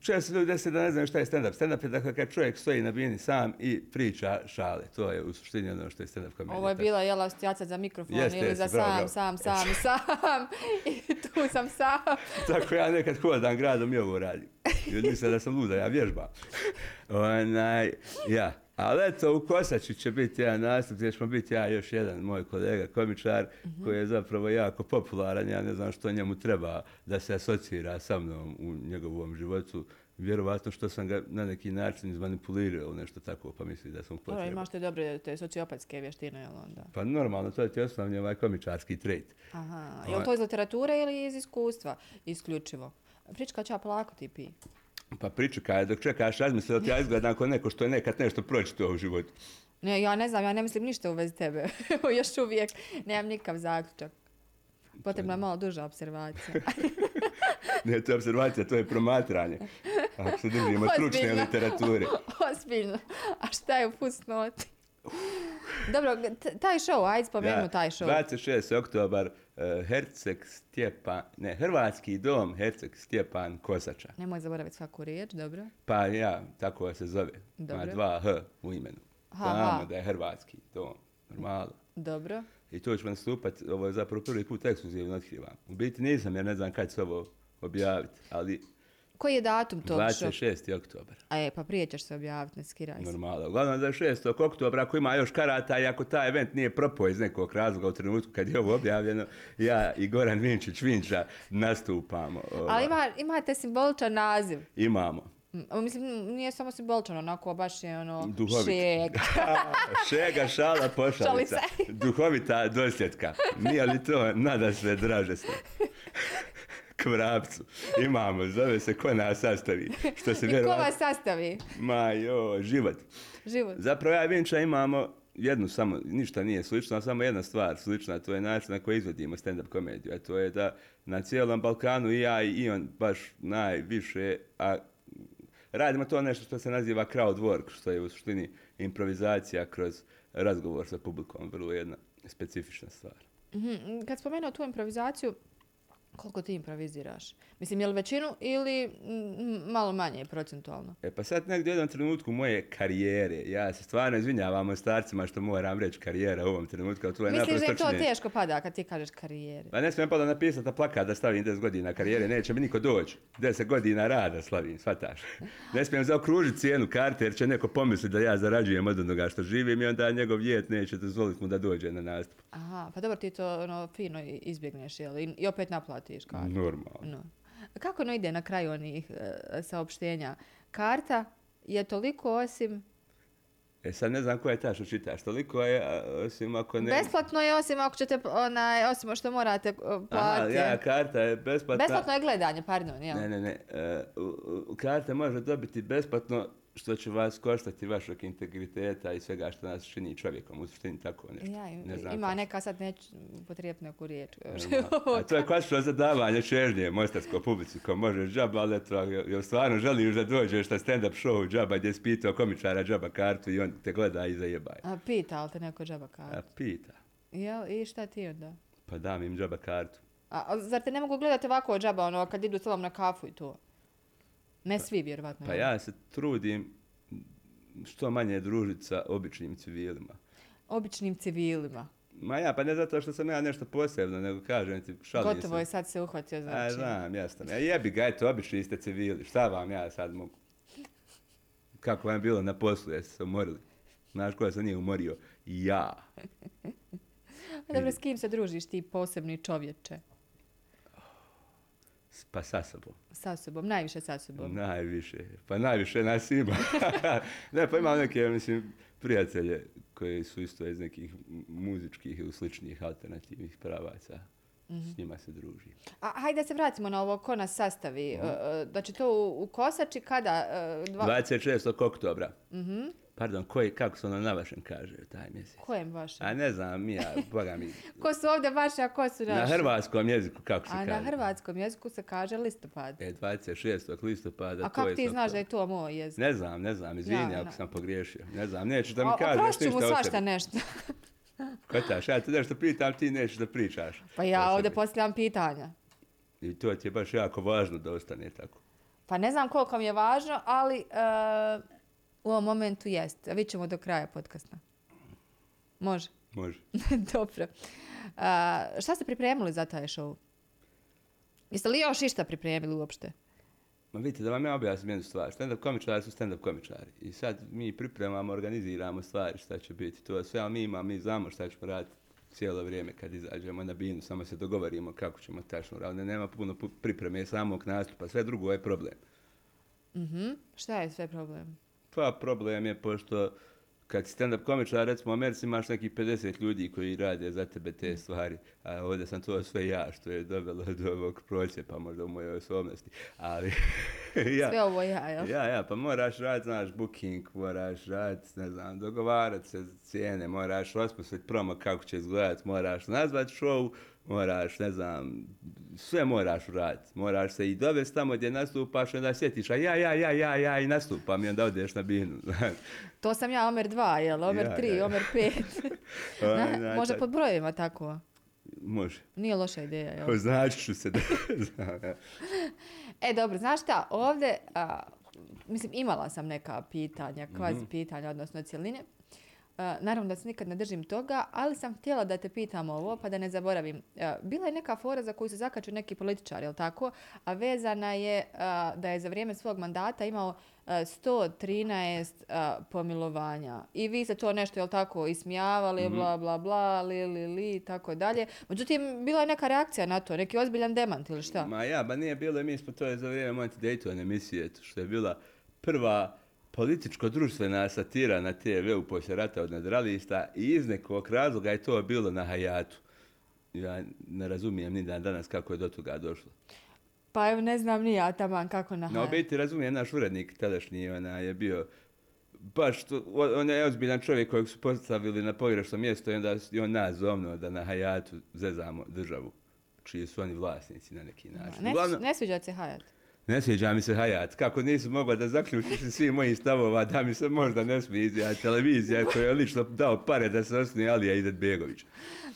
često ljudi desi da ne znaju šta je stand-up. Stand-up je dakle kad čovjek stoji na bini sam i priča šale. To je u suštini ono što je stand-up komedija. Ovo je bila jela stjaca za mikrofon Jeste, ili jeste, za bravo, sam, bravo. sam, sam sam. I tu sam sam. Tako ja nekad hodam gradom i ovo radim. I misle da sam luda, ja vježbam. Onaj, ja. Ali eto, u Kosaču će biti jedan nastup gdje ćemo biti ja još jedan moj kolega, komičar, koji je zapravo jako popularan. Ja ne znam što njemu treba da se asocira sa mnom u njegovom životu. Vjerovatno što sam ga na neki način izmanipulirao ili nešto tako, pa misli da sam Dobro, potreban. imaš te dobre te sociopatske vještine, jel onda? Pa normalno, to je ti osnovni ovaj komičarski trait. Aha, je li to iz literature ili iz iskustva isključivo? Prička ja polako ti pi. Pa pričekaj, dok čekaš razmisli da ti ja izgledam kao neko što je nekad nešto pročitao u životu. Ne, ja ne znam, ja ne mislim ništa u vezi tebe. Još uvijek nemam nikakav zaključak. Potrebna je malo duža observacija. Ne, to je observacija, to je promatranje. Ako se držimo stručne literature. Ozbiljno. A šta je u fusnoti? Dobro, taj show, ajde spomenu taj show. 26. oktobar, uh, Herceg Stjepan, ne, Hrvatski dom Herceg Stjepan Kosača. Nemoj zaboraviti svaku riječ, dobro. Pa ja, tako se zove. Ma Dobro. dva H u imenu. Ha, Znamo ha. da je Hrvatski dom. Normalno. Dobro. I tu ću nastupati, ovo je zapravo prvi put ekskluzivno otkrivam. U biti nisam, jer ne znam kad će se ovo objaviti, ali Koji je datum tog show? 26. oktobar. A je, pa prije ćeš se objaviti, ne skiraj se. Normalno. Uglavnom za 6. oktobra, ako ima još karata i ako taj event nije propao iz nekog razloga u trenutku kad je ovo objavljeno, ja i Goran Vinčić Vinča nastupamo. ovaj, Ali ima, imate simboličan naziv. Imamo. Mislim, nije samo simboličan, onako, baš je ono... Duhovit. Šeg. Šega, šala, Šali pošalica. se. Duhovita dosljedka. Nije li to nada sve draže sve? K vrapcu. Imamo, zove se ko nas sastavi. Što se I ko vas sastavi? Ma jo, život. Život. Zapravo ja i Vinča imamo jednu samo, ništa nije slično, samo jedna stvar slična, to je način na koji izvodimo stand-up komediju, a to je da na cijelom Balkanu i ja i on baš najviše, a radimo to nešto što se naziva crowd work, što je u suštini improvizacija kroz razgovor sa publikom, vrlo jedna specifična stvar. Mhm, Kad spomenuo tu improvizaciju, koliko ti improviziraš? Mislim, je li većinu ili malo manje procentualno? E pa sad negdje u jednom trenutku moje karijere, ja se stvarno izvinjavam starcima što moram reći karijera u ovom trenutku, to je Misliš da im to teško pada kad ti kažeš karijere? Pa ne smijem pa da napisati na plakat da stavim 10 godina karijere, neće mi niko doći. 10 godina rada slavim, shvataš. Ne smijem zaokružiti cijenu karte jer će neko pomisliti da ja zarađujem od onoga što živim i onda njegov vjet neće dozvoliti mu da dođe na nastup. Aha, pa dobro ti to ono, fino izbjegneš, jel? I, i opet kartu. Normalno. No. Kako ono ide na kraju onih e, saopštenja? Karta je toliko osim... E sad ne znam koja je ta što čitaš, toliko je, osim ako ne... Besplatno je osim ako ćete, onaj, osim što morate e, Aha, platiti. ja, karta je besplatna. Besplatno je gledanje, pardon, jel? Ne, ne, ne. E, karta može dobiti besplatno što će vas koštati vašeg integriteta i svega što nas čini čovjekom, u suštini tako nešto. Ja, ne znam ima kako. neka, sad neću potrijeti neku riječ. A to je klasično zadavanje čežnje mostarskoj publici, ko može džaba, ali eto, jel stvarno želiš da dođeš na stand-up show džaba gdje si pitao komičara džaba kartu i on te gleda i zajebaj. A, pita, ali te neko džaba A kartu. pita, Jel, i šta ti onda? pa dam im džaba kartu. A, a zar te ne mogu gledati ovako džaba, ono, kad idu s tobom na kafu i to? Ne svi, vjerovatno. Pa jel? ja se trudim što manje družiti sa običnim civilima. Običnim civilima. Ma ja, pa ne zato što sam ja nešto posebno, nego kažem ti, šalim Gotovo se. je sad se uhvatio za A, znam, jasno. Ja jebi ga, eto, obični ste civili. Šta vam ja sad mogu? Kako vam je bilo na poslu, jeste se umorili? Znaš koja se nije umorio? Ja. Dobro, s kim se družiš ti posebni čovječe? Pa sa sobom. Sa sobom, najviše sa sobom. Najviše. Pa najviše nas ima. ne, pa imam neke, mislim, prijatelje koji su isto iz nekih muzičkih ili sličnih alternativnih pravaca. Mhm. S njima se druži. A hajde da se vratimo na ovo ko nas sastavi. E, e, Znači to u, u Kosači kada? E, Dva... 26. oktobra. Mhm. Pardon, koji, kako se ono na vašem kaže taj mjesec? Kojem vašem? A ne znam, mi ja, boga mi. Ko su ovdje vaši, a ko su naši? Na hrvatskom jeziku, kako se A kaže? na hrvatskom jeziku se kaže listopad. E, 26. listopada. A kako ti znaš to. da je to moj jezik? Ne znam, ne znam, izvini Ja, ako sam pogriješio. Ne znam, nećeš da mi O- kažeš oprošću mu ništa svašta nešto. Kotaš, ja te nešto pitam, ti nećeš da pričaš. Pa ja ovdje postavljam pitanja. I to ti je baš jako važno da ostane tako. Pa ne znam koliko mi je važno, ali e, u ovom momentu jest. A vidjet ćemo do kraja podcasta. Može. Može. Dobro. A, šta ste pripremili za taj show? Jeste li još išta pripremili uopšte? Ma vidite, da vam ja objasnim jednu stvar. Stand-up komičari su stand-up komičari. I sad mi pripremamo, organiziramo stvari šta će biti. To sve, ali mi imamo, mi znamo šta ćemo raditi cijelo vrijeme kad izađemo na binu. Samo se dogovorimo kako ćemo tačno raditi. Nema puno pu- pripreme samog nastupa. Sve drugo je problem. Mhm. Šta je sve problem? Pa problem je pošto kad si stand-up komičar, recimo u Americi imaš nekih 50 ljudi koji rade za tebe te stvari, a ovdje sam to sve ja, što je dovelo do ovog procjepa, možda u mojoj osobnosti, ali ja. Sve ovo ja, jel? Ja, ja, pa moraš raditi, znaš, booking, moraš raditi, ne znam, dogovarati se cijene, moraš osmisliti promo kako će izgledati, moraš nazvat show, moraš, ne znam, sve moraš uraditi. Moraš se i dovesti tamo gdje nastupaš, onda sjetiš, a ja, ja, ja, ja, ja, i nastupam i onda odeš na binu. To sam ja, Omer 2, jel? Omer Ja, 3, ja, ja. Omer 5. Onaj, Na, možda tak- pod brojevima tako. Može. Nije loša ideja, jel? Označit ću se da... znam, ja. E, dobro, znaš šta, ovdje, a, mislim, imala sam neka pitanja, kvazi Mhm. pitanja, odnosno cjeline. Naravno da se nikad ne držim toga, ali sam htjela da te pitam ovo, pa da ne zaboravim. Bila je neka fora za koju se zakaču neki političari, jel tako? A vezana je da je za vrijeme svog mandata imao a, 113 a, pomilovanja. I vi ste to nešto, jel tako, ismijavali, Mhm. bla, bla, bla, li, li, li, i tako dalje. Međutim, bila je neka reakcija na to, neki ozbiljan demant ili šta? Ma ja, ba nije bilo, mi smo to je za vrijeme Monty Dayton emisije, što je bila prva političko-društvena satira na TV-u poslije rata od nadralista i iz nekog razloga je to bilo na Hayatu. Ja ne razumijem ni dan danas kako je do toga došlo. Pa evo ne znam ni ja taman kako na Na Hayat. biti razumijem, naš urednik tadašnji ona je bio baš, to, on je ozbiljan čovjek kojeg su postavili na pogrešno mjesto i onda je on nas zovnuo da na Hayatu zezamo državu čiji su oni vlasnici na neki način. Ne, Uglavnom- ne sviđa ti Hayat. Ne sviđa mi se Hayat. Kako nisi mogao da zaključiš iz svih mojih stavova da mi se možda ne sviđa televizija koja je lično dao pare da se osnuje Alija Idetbegović.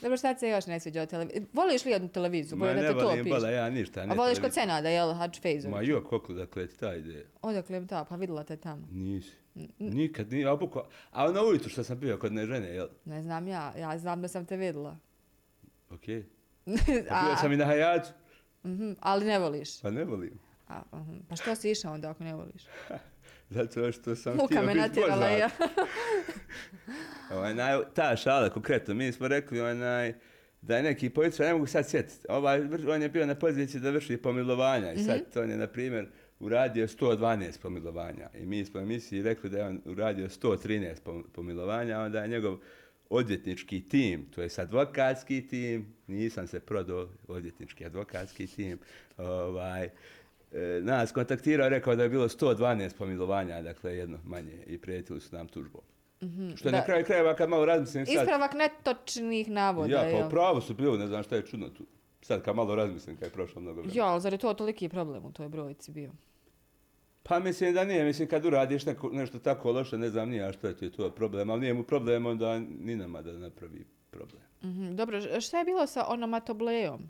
Dobro, šta se još ne sviđa od televizije? Voliš li jednu televiziju? Ma da ne volim bola ja ništa. A Ne voliš kod televiziju. Senada, jel? Hadž Fejzović. Ma jo, koliko dakle ti ta ideja? Odakle mi ta, pa vidjela te tamo. Nisi. Nikad nije, a buko. A ono ujutru što sam bio kod ne žene, jel? Ne znam ja, ja znam da sam te vidjela. Okej. Pa bio A, sam i na Hayatu. mhm, ali ne voliš. Pa ne volim. A, mhm. Pa što si išao onda ako ne voliš? Zato što sam Muka htio me natjerala ja. Onaj, ta šala konkretno, mi smo rekli onaj, da je neki političar, ne mogu sad sjetiti, ovaj, on je bio na poziciji da vrši pomilovanja i sad on je, na primjer, uradio 112 pomilovanja i mi smo emisiji rekli da je on uradio 113 pom- pomilovanja, a onda je njegov odvjetnički tim, to je advokatski tim, nisam se prodao, odvjetnički advokatski tim, ovaj, nas kontaktirao i rekao da je bilo 112 pomilovanja, dakle jedno manje i prijetili su nam tužbom. Što je Da. na kraju krajeva kad malo razmislim sad, Ispravak netočnih navoda, ja pa jel? pravu su bili, ne znam šta je čudno tu. Sad kad malo razmislim kad je prošlo mnogo vremena. Ja, ali zar je to toliki problem u toj brojci bio? Pa mislim da nije, mislim kad uradiš neko, nešto tako loše, ne znam nije, što je to, je to problem, ali nije mu problem onda ni nama da napravi problem. Mhm, Dobro, š- šta je bilo sa onomatoblejom?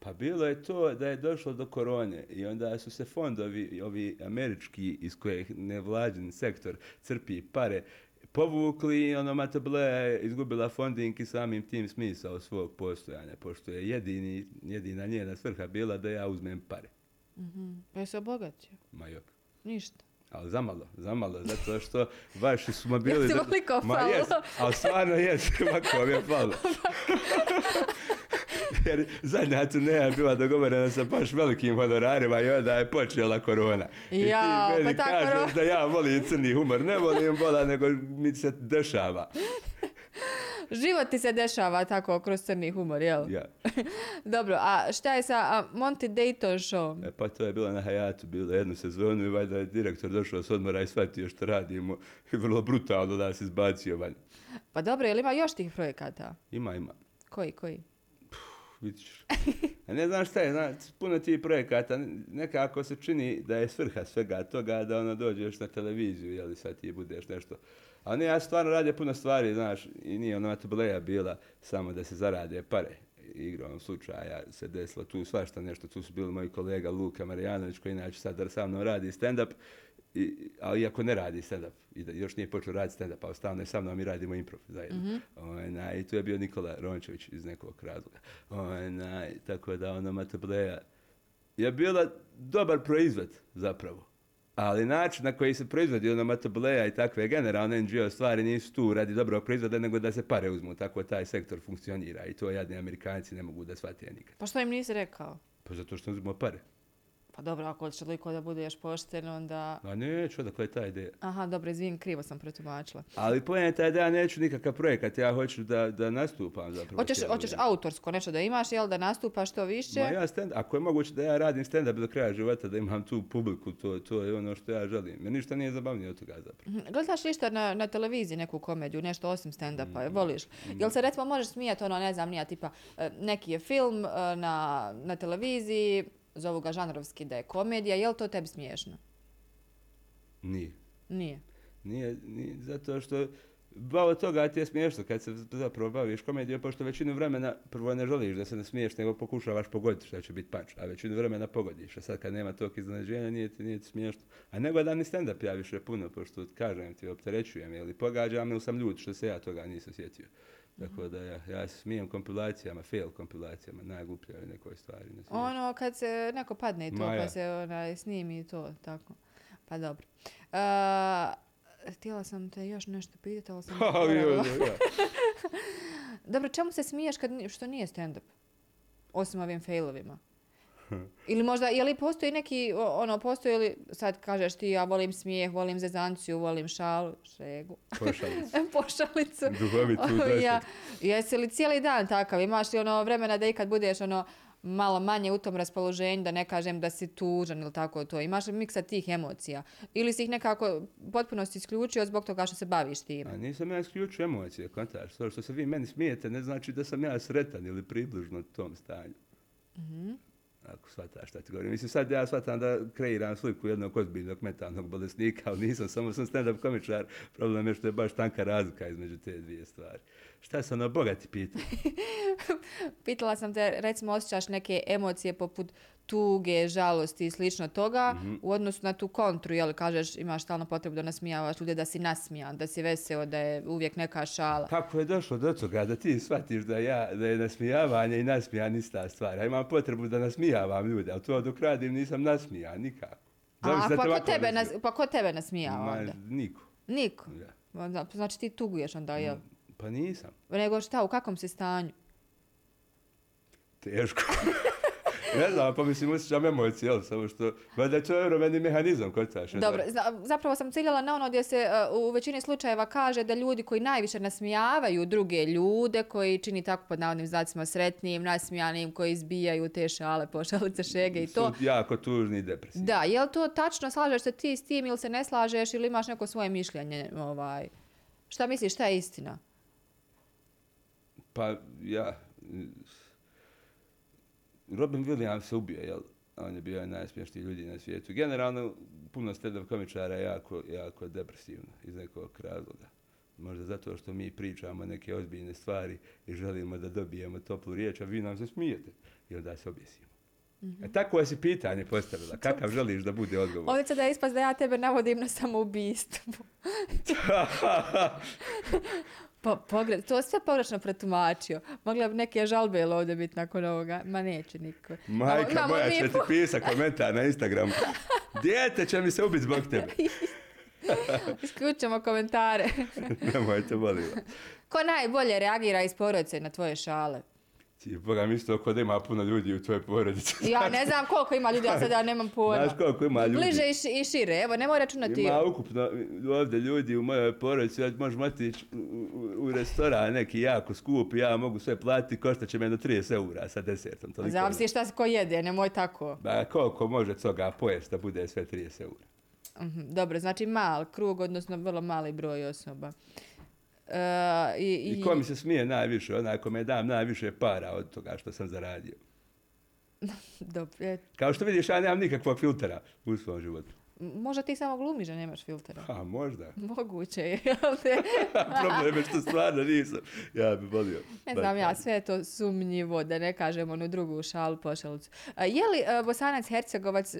Pa bilo je to da je došlo do korone i onda su se fondovi, ovi američki iz kojih nevlađen sektor crpi pare, povukli i onomatobleja je izgubila fonding i samim tim smisao svog postojanja, pošto je jedini, jedina njena svrha bila da ja uzmem pare. Mhm. Pa je se obogatio? Ma jok. Ništa. Ali zamalo, zamalo, zato što vaši su mu bili... ti za- ovoliko Ma jes, ali stvarno jes, ovako mi je falo. Jer zadnja turneja je bila dogovorena sa baš velikim honorarima i onda je počela korona. I Jao, ti meni pa kažeš da ja volim crni humor. Ne volim bola, nego mi se dešava. Život ti se dešava tako kroz crni humor, jel? Ja. Dobro, a šta je sa a, Monty Dayton show? E, pa to je bilo na Hayatu, bilo jednu sezonu i valjda je direktor došao s odmora i shvatio što radimo. I vrlo brutalno da se izbacio van. Pa dobro, jel ima još tih projekata? Ima, ima. Koji, koji? Vidiš. A ne znam šta je, zna, puno tih projekata, nekako se čini da je svrha svega toga da ono dođeš na televiziju, jel sad ti budeš nešto. Ali ne, ja stvarno radim puno stvari, znaš, i nije ono tableja bila samo da se zarade pare. Igrom slučaja se desilo tu svašta nešto, tu su bili moji kolega Luka Marijanović koji inače sad sa mnom radi stand-up, i, ali iako ne radi stand-up, i da još nije počeo raditi stand-up, ali stalno je sa mnom i radimo improv zajedno. Onaj, I tu je bio Nikola Rončević iz nekog razloga. Onaj, tako da ono Matobleja je bila dobar proizvod zapravo. Ali način na koji se proizvodi ono Matobleja i takve generalne NGO stvari nisu tu radi dobrog proizvoda, nego da se pare uzmu. Tako taj sektor funkcionira i to jadni Amerikanci ne mogu da shvate nikad. Pa što im nisi rekao? Pa zato što uzmemo pare. Pa dobro, ako hoćeš toliko da budeš pošten, onda... A neću, odakle je ta ideja. Aha, dobro, izvin, krivo sam protumačila. Ali pojenta je da ja neću nikakav projekat, ja hoću da, da nastupam zapravo. Hoćeš, hoćeš autorsko nešto da imaš, jel, da nastupaš što više? Ma ja stand, ako je moguće da ja radim stand-up do kraja života, da imam tu publiku, to, to je ono što ja želim. Jer ništa nije zabavnije od toga zapravo. Mhm. Gledaš li na, na televiziji neku komediju, nešto osim stand-upa, Mm. voliš? Jel se recimo možeš smijati ono, ne znam, nija tipa, e, neki je film e, na, na televiziji, zovu ga žanrovski da je komedija, jel to tebi smiješno? Nije. Nije. Nije, nije zato što bao toga ti je smiješno kad se zapravo baviš komedijom, pošto većinu vremena prvo ne želiš da se ne smiješ, nego pokušavaš pogoditi što će biti panč, a većinu vremena pogodiš. A sad kad nema tog iznenađenja, nije ti, nije ti smiješno. A nego da ni stand-up ja više puno, pošto kažem ti, opterećujem, ili pogađam, ili sam ljud što se ja toga nisam sjetio. Tako da ja, ja se smijem kompilacijama, fail kompilacijama, najglupljoj nekoj stvari. Svijetu. Ono kad se neko padne i to, Ma ja. pa se onaj, snimi i to, tako. Pa dobro. Uh, htjela sam te još nešto pitati, ali sam... Ha, jo, jo, jo. Dobro, čemu se smiješ kad, što nije stand-up? Osim ovim failovima. Ili možda, je li postoji neki, ono, postoji li, sad kažeš ti, ja volim smijeh, volim zezanciju, volim šalu, šegu, Pošalicu. pošalicu. Duhovitu ja, došlicu. jesi li cijeli dan takav? Imaš li ono vremena da ikad budeš ono malo manje u tom raspoloženju, da ne kažem da si tužan ili tako to. Imaš li miksa tih emocija? Ili si ih nekako potpuno si isključio zbog toga što se baviš time? A nisam ja isključio emocije, kontaš. To što se vi meni smijete ne znači da sam ja sretan ili približno tom stanju. Mhm. Ako shvataš šta ti govorim. Mislim, sad ja shvatam da kreiram sliku jednog ozbiljnog mentalnog bolesnika, ali nisam, samo sam stand-up komičar. Problem je što je baš tanka razlika između te dvije stvari. Šta sam na ono Boga ti pitao? Pitala sam te, recimo, osjećaš neke emocije poput tuge, žalosti i slično toga u odnosu na tu kontru, jel kažeš imaš stalno potrebu da nasmijavaš ljude, da si nasmijan, da si veseo, da je uvijek neka šala. Kako je došlo do toga da ti shvatiš da, ja, da je nasmijavanje i nasmijan ista stvar? Ja imam potrebu da nasmijavam ljude, ali to dok radim nisam nasmijan nikako. A, da pa, ko tebe, nas, pa ko tebe nasmijava Ma, onda? niko. Niko. Ja. Da, Znači ti tuguješ onda, jel? Pa nisam. Nego šta, u kakvom si stanju? Teško. ne znam, pa mislim, osjećam emocije, jel, samo što, valjda je to euromeni mehanizam kod taš. Dobro, zna- zapravo sam ciljala na ono gdje se uh, u većini slučajeva kaže da ljudi koji najviše nasmijavaju druge ljude, koji čini tako pod navodnim znacima sretnijim, nasmijanim, koji izbijaju te šale, pošalice, šege i to. Su jako tužni i depresivni. Da, je li to tačno, slažeš se ti s tim ili se ne slažeš ili imaš neko svoje mišljenje? Ovaj? Šta misliš, šta je istina? Pa, ja... Robin Williams se ubio, jel? On je bio najsmješniji ljudi na svijetu. Generalno, puno stand-up komičara je jako, jako depresivno iz nekog razloga. Možda zato što mi pričamo neke ozbiljne stvari i želimo da dobijemo toplu riječ, a vi nam se smijete i onda se objesimo. E, tako je si pitanje postavila. Kakav želiš da bude odgovor? Ovdje će da ispast da ja tebe navodim na samoubistvo. Po, pogre, to sve pogrešno pretumačio. Mogla bi neke žalbe ili ovdje biti nakon ovoga. Ma neće niko. Majka Imamo moja će ti pisa komentar na Instagramu. Dijete će mi se ubiti zbog tebe. Isključujemo komentare. Nemojte, molim. Ko najbolje reagira iz porodice na tvoje šale? Ti, Boga mi isto kod ima puno ljudi u tvojoj porodici. Ja ne znam koliko ima ljudi, ja sad ja nemam pojma. Znaš koliko ima ljudi? Bliže i, ši- i šire, evo, nemoj računati. Ima ukupno ovdje ljudi u mojoj porodici, ja možemo otići u, u, u restoran neki jako skup ja mogu sve platiti, košta će me do 30 eura sa desertom. Toliko Zavisi šta se ko jede, nemoj tako. Ba, koliko može toga pojesti da bude sve 30 eura? Mhm, Dobro, znači mal krug, odnosno vrlo mali broj osoba. E, i, I ko mi se smije najviše, onaj ko me dam najviše para od toga što sam zaradio. Dobro, e, Kao što vidiš, ja nemam nikakvog filtera u svom životu. možda ti samo glumiš da nemaš filtera. Ha, možda. Moguće je, te? Problem je što stvarno nisam. Ja bi volio. Ne znam ja, sve je to sumnjivo, da ne kažem onu drugu šalu, pošalicu. A, je li e, Bosanac Hercegovac,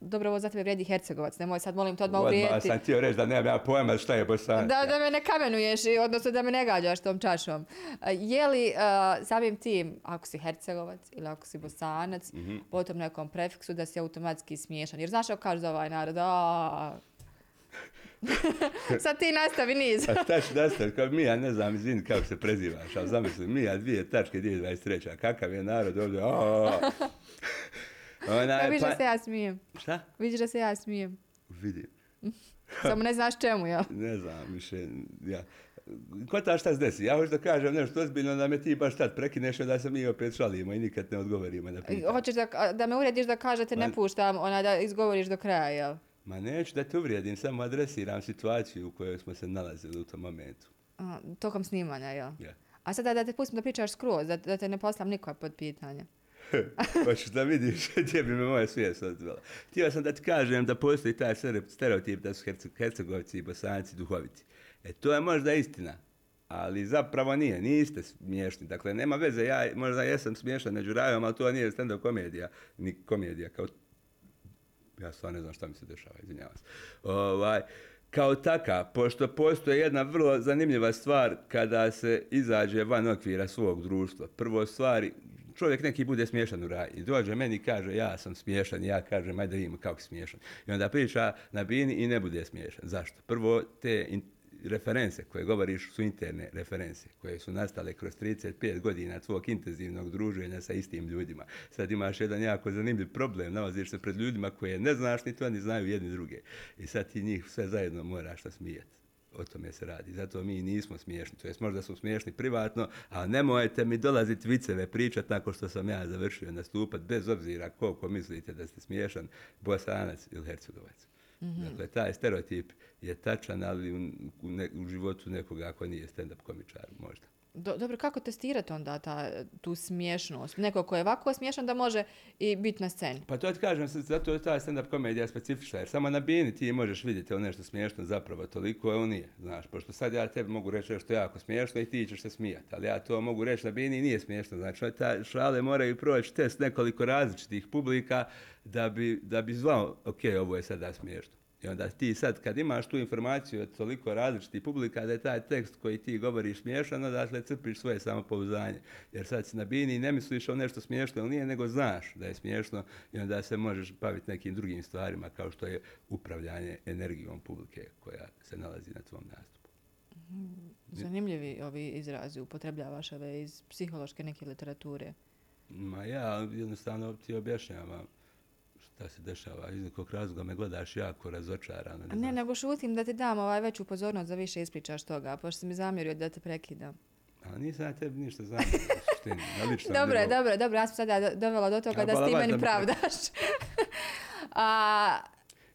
dobro, ovo za tebe vrijedi Hercegovac, nemoj sad, molim, to odmah Odmah uvrijediti. sam htio reći da nemam ja pojma šta je Bosanac. Da, da me ne kamenuješ, odnosno da me ne gađaš tom čašom. Je li a, samim tim, ako si Hercegovac ili ako si Bosanac, Mhm. po tom nekom prefiksu da si automatski smiješan? Jer znaš što kažu za ovaj narod? A... Sad ti nastavi niz. A šta ću nastaviti? Kao Mija, ne znam, izvini kako se prezivaš, ali zamisli, Mija, dvije tačke, 2023. Kakav je narod ovdje? A, Pa vidiš da pa- se ja smijem. Šta? Vidiš da se ja smijem. Vidim. Samo ne znaš čemu, jel? Ne znam više, ja. Ko ta šta se desi? Ja hoću da kažem nešto ozbiljno, da me ti baš tad prekineš, da se mi opet šalimo i nikad ne odgovorimo na pitanje. Hoćeš da, da me urediš da kažete ne puštam, ona da izgovoriš do kraja, jel? Ma neću da te uvrijedim, samo adresiram situaciju u kojoj smo se nalazili u tom momentu. A, tokom snimanja, jel? Ja. A sada da te pustim da pričaš skroz, da, da te ne poslam nikoga pod pitanje. Hoćeš da vidiš gdje bi me moja svijest odvela. Htio sam da ti kažem da postoji taj stereotip da su Herce- Hercegovci i Bosanci duhoviti. E to je možda istina, ali zapravo nije, niste smiješni. Dakle, nema veze, ja možda jesam smiješan među rajom, ali to nije stand-up komedija, ni komedija kao ja stvarno ne znam šta mi se dešava, izvinjavam se. Ovaj, kao taka, pošto postoje jedna vrlo zanimljiva stvar kada se izađe van okvira svog društva. Prvo stvari, čovjek neki bude smiješan u raj i dođe meni i kaže ja sam smiješan ja kažem ajde vidimo kako smiješan. I onda priča na bini i ne bude smiješan. Zašto? Prvo te in- reference koje govoriš su interne reference koje su nastale kroz 35 godina tvog intenzivnog druženja sa istim ljudima. Sad imaš jedan jako zanimljiv problem, nalaziš se pred ljudima koje ne znaš ni to, ni znaju jedni druge. I sad ti njih sve zajedno moraš nasmijati. O tome se radi. Zato mi nismo smiješni. To jest možda smo smiješni privatno, a nemojte mi dolaziti viceve pričat nakon što sam ja završio nastupat, bez obzira koliko mislite da ste smiješan, bosanac ili hercegovac. Dakle, taj stereotip je tačan, ali u, u, ne, u životu nekoga ako nije stand-up komičar, možda. Do, dobro, kako testirati onda ta, tu smiješnost? Neko ko je ovako smiješan da može i biti na sceni. Pa to ti kažem, zato je ta stand-up komedija specifična, jer samo na bini ti možeš vidjeti ono nešto smiješno zapravo, toliko je on nije, znaš, pošto sad ja tebi mogu reći nešto jako smiješno i ti ćeš se smijati, ali ja to mogu reći na bini i nije smiješno, znači ta šale moraju proći test nekoliko različitih publika da bi, da bi zvao, ok, ovo je sada smiješno. I onda ti sad kad imaš tu informaciju od toliko različitih publika da je taj tekst koji ti govoriš smiješan, odatle crpiš svoje samopouzdanje. Jer sad si na bini i ne misliš o nešto smiješno ili nije, nego znaš da je smiješno i onda se možeš baviti nekim drugim stvarima kao što je upravljanje energijom publike koja se nalazi na tvom nastupu. Zanimljivi ovi izrazi, upotrebljavaš ove iz psihološke neke literature. Ma ja jednostavno ti objašnjavam šta se dešava. Iz nekog razloga me gledaš jako razočarano. A ne, znam. nego šutim da ti dam ovaj veću pozornost za više ispričaš toga, pošto si mi zamjerio da te prekidam. Ali nisam ja tebi ništa suštini, na ličnom Dobro, dobro, dobro, ja sam sada do- dovela do toga A, da ti meni da pravdaš. A,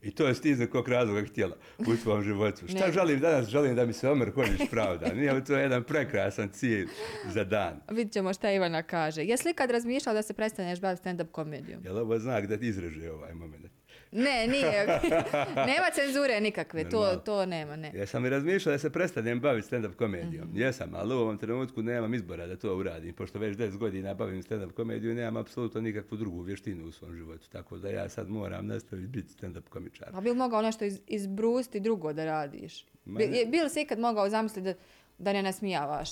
I to je ti iz nekog razloga htjela u svom životu. Šta Ne. želim danas? Želim da mi se Omer Konjić pravda. Nije li to jedan prekrasan cilj za dan? vidit ćemo šta Ivana kaže. Jesi li kad razmišljala da se prestaneš baviti stand-up komedijom? Je li ovo znak da ti izreže ovaj moment? Ne, nije. nema cenzure nikakve, to, Normalno. to nema, ne. Jesam i razmišljao da se prestanem baviti stand-up komedijom. Jesam, ali u ovom trenutku nemam izbora da to uradim. Pošto već 10 godina bavim stand-up komediju, nemam apsolutno nikakvu drugu vještinu u svom životu. Tako da ja sad moram nastaviti biti stand-up komičar. Pa bil mogao nešto iz, izbrusti drugo da radiš? Ma Bi, ne. je, bil si ikad mogao zamisliti da, da ne nasmijavaš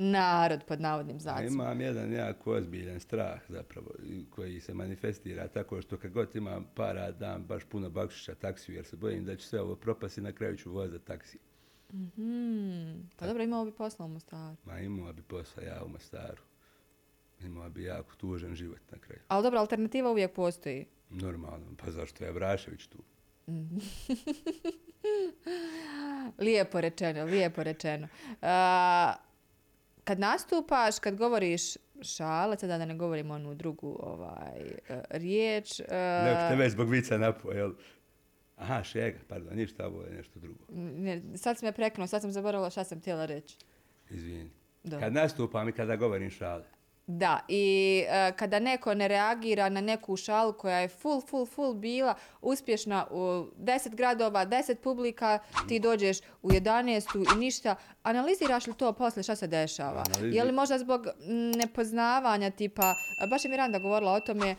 narod pod navodnim znacima? imam jedan jako ozbiljan strah zapravo koji se manifestira tako što kad god imam para dam baš puno bakšiša taksiju jer se bojim da će sve ovo propasti na kraju ću vozati taksi. Hmm, pa dobro, imao bi posla u Mostaru. Ma imao bi posla ja u Mostaru. Imao bi jako tužan život na kraju. Ali dobro, alternativa uvijek postoji. Normalno, pa zašto je Vrašević tu? Lijepo rečeno, lijepo rečeno. A, kad nastupaš, kad govoriš šale, sada da ne govorim onu drugu ovaj, e, riječ. e, Neko te već zbog vica napo, jel? Aha, šega, pardon, ništa, ovo je nešto drugo. ne, sad si me preknuo, sad sam zaboravila šta sam htjela reći. Izvini. Dobro. Kad nastupam i kada govorim šale. Da, i e, kada neko ne reagira na neku šalu koja je full, full, full bila uspješna u deset gradova, deset publika, ti dođeš u 11. i ništa, analiziraš li to posle šta se dešava? Analizi- Je li možda zbog mm, nepoznavanja tipa, baš je Miranda govorila o tome e,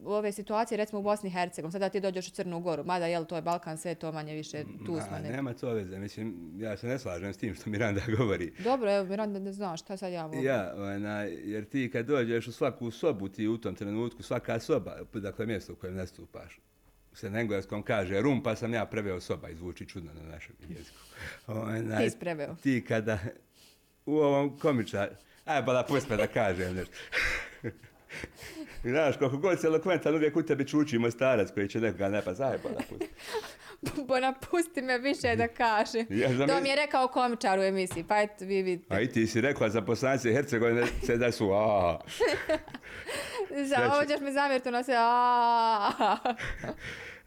u ove situacije, recimo u Bosni i Hercegovini, sada ti dođeš u Crnu Goru, mada je li to je Balkan, sve to manje više, tu smo. ne- nema to veze, mislim, ja se ne slažem s tim što Miranda govori. Dobro, evo Miranda, ne znaš šta sad ja mogu. Ja, onaj, jer ti kad dođeš u svaku sobu, ti u tom trenutku, svaka soba, dakle mjesto u kojem nastupaš, se na engleskom kaže rum, pa sam ja preveo soba, izvuči čudno na našem jeziku. Onaj, Ti preveo. Ti kada u ovom komičar, aj, bala me da kažem nešto. Znaš, koliko god si elokventan, uvijek u tebi čuči mostarac koji će nekoga ne pa zajeba napusti. Bo napusti me više da kaže. Ja znam- To mi je rekao komičar u emisiji, pa eto vi vidite. A i ti si rekla za poslanice Hercegovine se da su a Za Sreće. ovo ćeš mi zamjeriti na se. "Aaaa."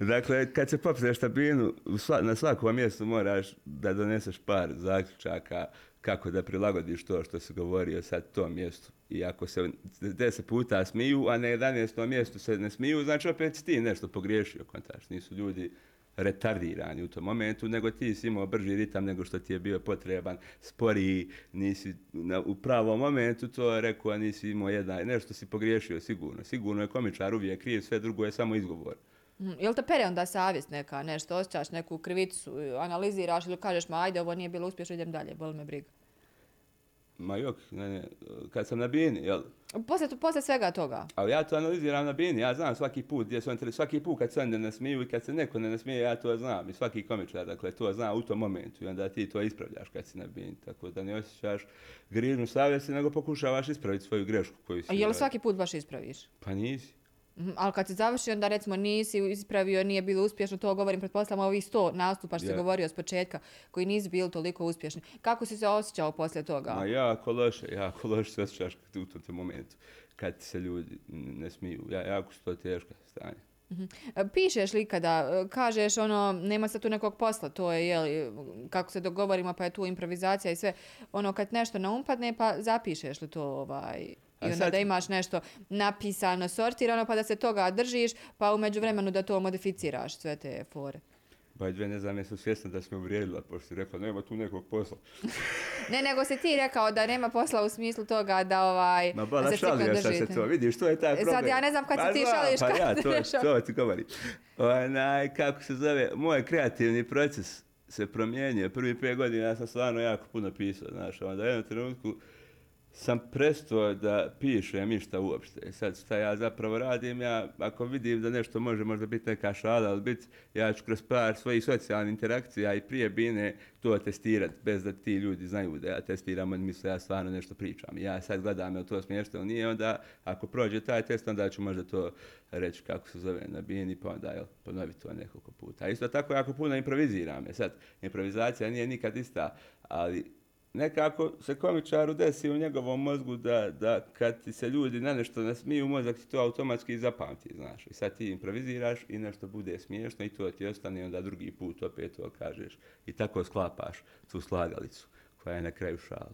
Dakle, kad se popneš tabinu, sva- na svakom mjestu moraš da doneseš par zaključaka kako da prilagodiš to što se govorio sad tom mjestu. I ako se deset puta smiju, a na 11. mjestu se ne smiju, znači opet si ti nešto pogriješio, kontaš. Nisu ljudi retardirani u tom momentu, nego ti si imao brži ritam nego što ti je bio potreban, sporiji, nisi na, u pravom momentu to rekao, a nisi imao jedan, nešto si pogriješio sigurno. Sigurno je komičar uvijek kriv, sve drugo je samo izgovor. Mm, Jel te pere onda savjest neka, nešto, osjećaš neku krivicu, analiziraš ili kažeš ma ajde ovo nije bilo uspješno, idem dalje, boli me briga. Ma jok, ne, ne, kad sam na bini, jel? Posle, posle svega toga. Ali ja to analiziram na bini, ja znam svaki put gdje su oni, svaki put kad se oni ne nasmiju i kad se neko ne nasmije, ja to znam. I svaki komičar, dakle, to zna u tom momentu i onda ti to ispravljaš kad si na bini. Tako da ne osjećaš grižnu savjesti, nego pokušavaš ispraviti svoju grešku koju si A je li uradio. svaki put baš ispraviš? Pa nisi. Mhm, Ali kad se završi, onda recimo nisi ispravio, nije bilo uspješno, to govorim, pretpostavljam ovih sto nastupa što si Je. govorio s početka, koji nisu bili toliko uspješni. Kako si se osjećao poslije toga? Ma jako loše, jako loše se osjećaš u tom momentu. Kad se ljudi ne smiju. Ja, jako su to teška stanje. E, Pišeš li kada, e, kažeš ono, nema se tu nekog posla, to je, jel, kako se dogovorimo, pa je tu improvizacija i sve, ono, kad nešto ne umpadne, pa zapišeš li to, ovaj, i onda sad- da imaš nešto napisano, sortirano, pa da se toga držiš, pa u međuvremenu da to modificiraš, sve te fore. Ba dve ne znam, jesu svjesni da smo uvrijedila, pošto si rekla, nema tu nekog posla. Ne, nego si ti rekao da nema posla u smislu toga da ovaj Ma da ba, se našalio striktno sam se to, vidiš, to je taj E, sad problem. ja ne znam kad Pa ti znam, šališ, pa kad ja, to, to ti govorim. Onaj, kako se zove, moj kreativni proces se promijenio. Prvi pet godina ja sam stvarno jako puno pisao, znaš, onda u jednom trenutku sam presto da pišem ništa uopšte. E sad šta ja zapravo radim, ja ako vidim da nešto može možda biti neka šala, ali bit, ja ću kroz par svojih socijalnih interakcija i prije bine to testirati, bez da ti ljudi znaju da ja testiram, oni misle ja stvarno nešto pričam. Ja sad gledam je li to smiješno ili nije, onda ako prođe taj test, onda ću možda to reći kako se zove na bini, pa onda jel, ponovi to nekoliko puta. A isto tako jako puno improviziram. Je. sad, improvizacija nije nikad ista, ali nekako se komičaru desi u njegovom mozgu da, da kad ti se ljudi na nešto nasmiju, mozak ti to automatski zapamti, znaš. I sad ti improviziraš i nešto bude smiješno i to ti ostane onda drugi put opet to kažeš. I tako sklapaš tu slagalicu koja je na kraju šala.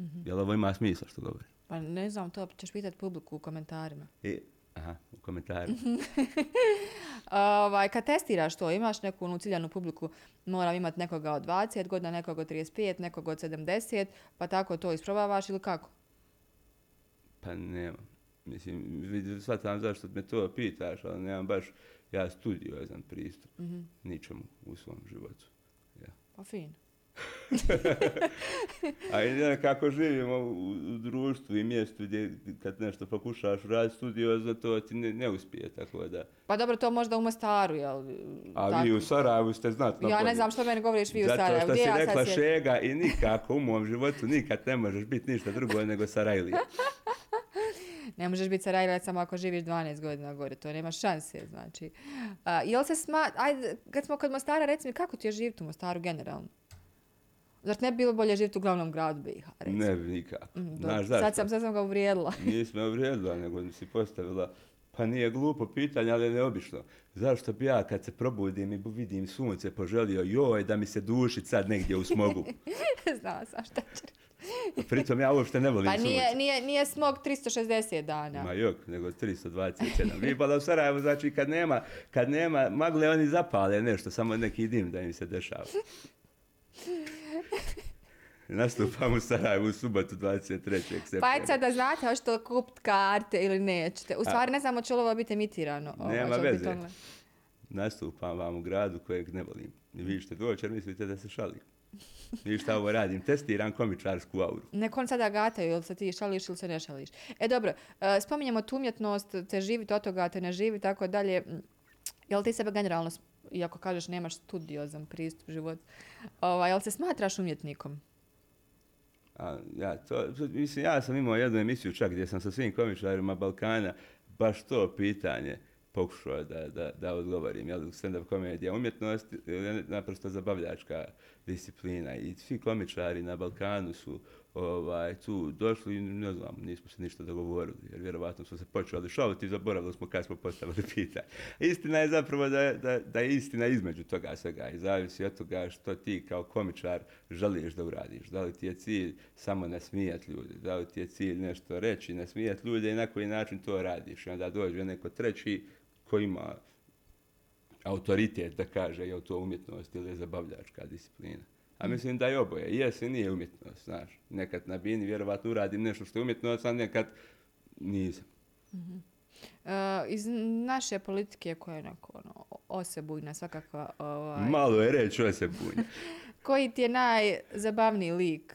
Mhm. Jel ovo ima smisla što govorim? Pa ne znam, to ćeš pitati publiku u komentarima. I, aha, u komentaru. Ovaj, kad testiraš to, imaš neku onu ciljanu publiku, moram imati nekoga od 20 godina, nekog od 35, nekog od 70, pa tako to isprobavaš ili kako? Pa nemam. Mislim, shvatam zašto me to pitaš, ali nemam baš ja studiozan pristup Mhm. ničemu u svom životu. Ja. Pa fin. A i nekako živimo u, u društvu i mjestu gdje kad nešto pokušaš raditi studiozno, to ti ne, ne uspije, tako da. Pa dobro, to možda u Mostaru, jel? A tako? vi u Sarajevu ste znatno Ja ne znam što meni govoriš vi u Zato Sarajevu. što Gdje si ja rekla sjedim? šega i nikako u mom životu nikad ne možeš biti ništa drugo nego Sarajlija. Ne možeš biti Sarajevac samo ako živiš 12 godina gore, to nema šanse, znači. A, jel se sma... Ajde, kad smo kod Mostara, reci mi, kako ti je živjeti u Mostaru generalno? Zar ne bi bilo bolje živjeti u glavnom gradu BiH, recimo? Ne bi nikako. Mm. Znaš zašto? sad, sam, sad sam ga uvrijedila. Nisi me uvrijedila, nego si postavila, pa nije glupo pitanje, ali je neobično. Zašto bi ja kad se probudim i vidim sunce poželio, joj, da mi se duši sad negdje u smogu. Znala sam šta će reći. Pritom ja uopšte ne volim Pa sunce. nije, nije, nije smog 360 dana. Ma jok, nego 327. Vi bala u Sarajevu, znači kad nema, kad nema magle, oni zapale nešto, samo neki dim da im se dešava. Nastupam u Sarajevu u subotu 23. septembra. Pa sad da znate, hoćete li kupiti karte ili nećete. U stvari ne znam hoće li ovo biti emitirano. Ovo, Nema veze. online. Nastupam vam u gradu kojeg ne volim. Vi ćete doći mislite da se šalim. Vi šta ovo radim? Testiram komičarsku auru. Neko on sada gataju, ili se ti šališ ili se ne šališ. E dobro, e, spominjemo tu umjetnost, te živiti od toga, te ne živi, tako dalje. Jel ti sebe generalno, iako kažeš nemaš studiozan pristup život, ovaj, ali se smatraš umjetnikom? A, ja, to, to- mislim, ja sam imao jednu emisiju čak gdje sam sa svim komičarima Balkana baš to pitanje pokušao da, da, da odgovorim. Jel, stand-up komedija umjetnost je naprosto zabavljačka disciplina i svi komičari na Balkanu su ovaj, tu došli i ne znam, nismo se ništa dogovorili, jer vjerovatno smo se počeli šaliti i zaboravili smo kad smo postavili pitanje. Istina je zapravo da, da, da je istina između toga svega i zavisi od toga što ti kao komičar želiš da uradiš. Da li ti je cilj samo nasmijati ljudi, da li ti je cilj nešto reći, nasmijati ljude i na koji način to radiš. I onda dođe neko treći koji ima autoritet da kaže je to umjetnost ili je zabavljačka disciplina. A mislim da je oboje. Jesi, nije umjetnost, znaš. Nekad na bini vjerovatno uradim nešto što je umjetnost, a nekad nisam. Mm -hmm. Uh, iz naše politike koja je onako ono, osebujna svakakva... Ovaj... Malo je reći osebujna. koji ti je najzabavniji lik?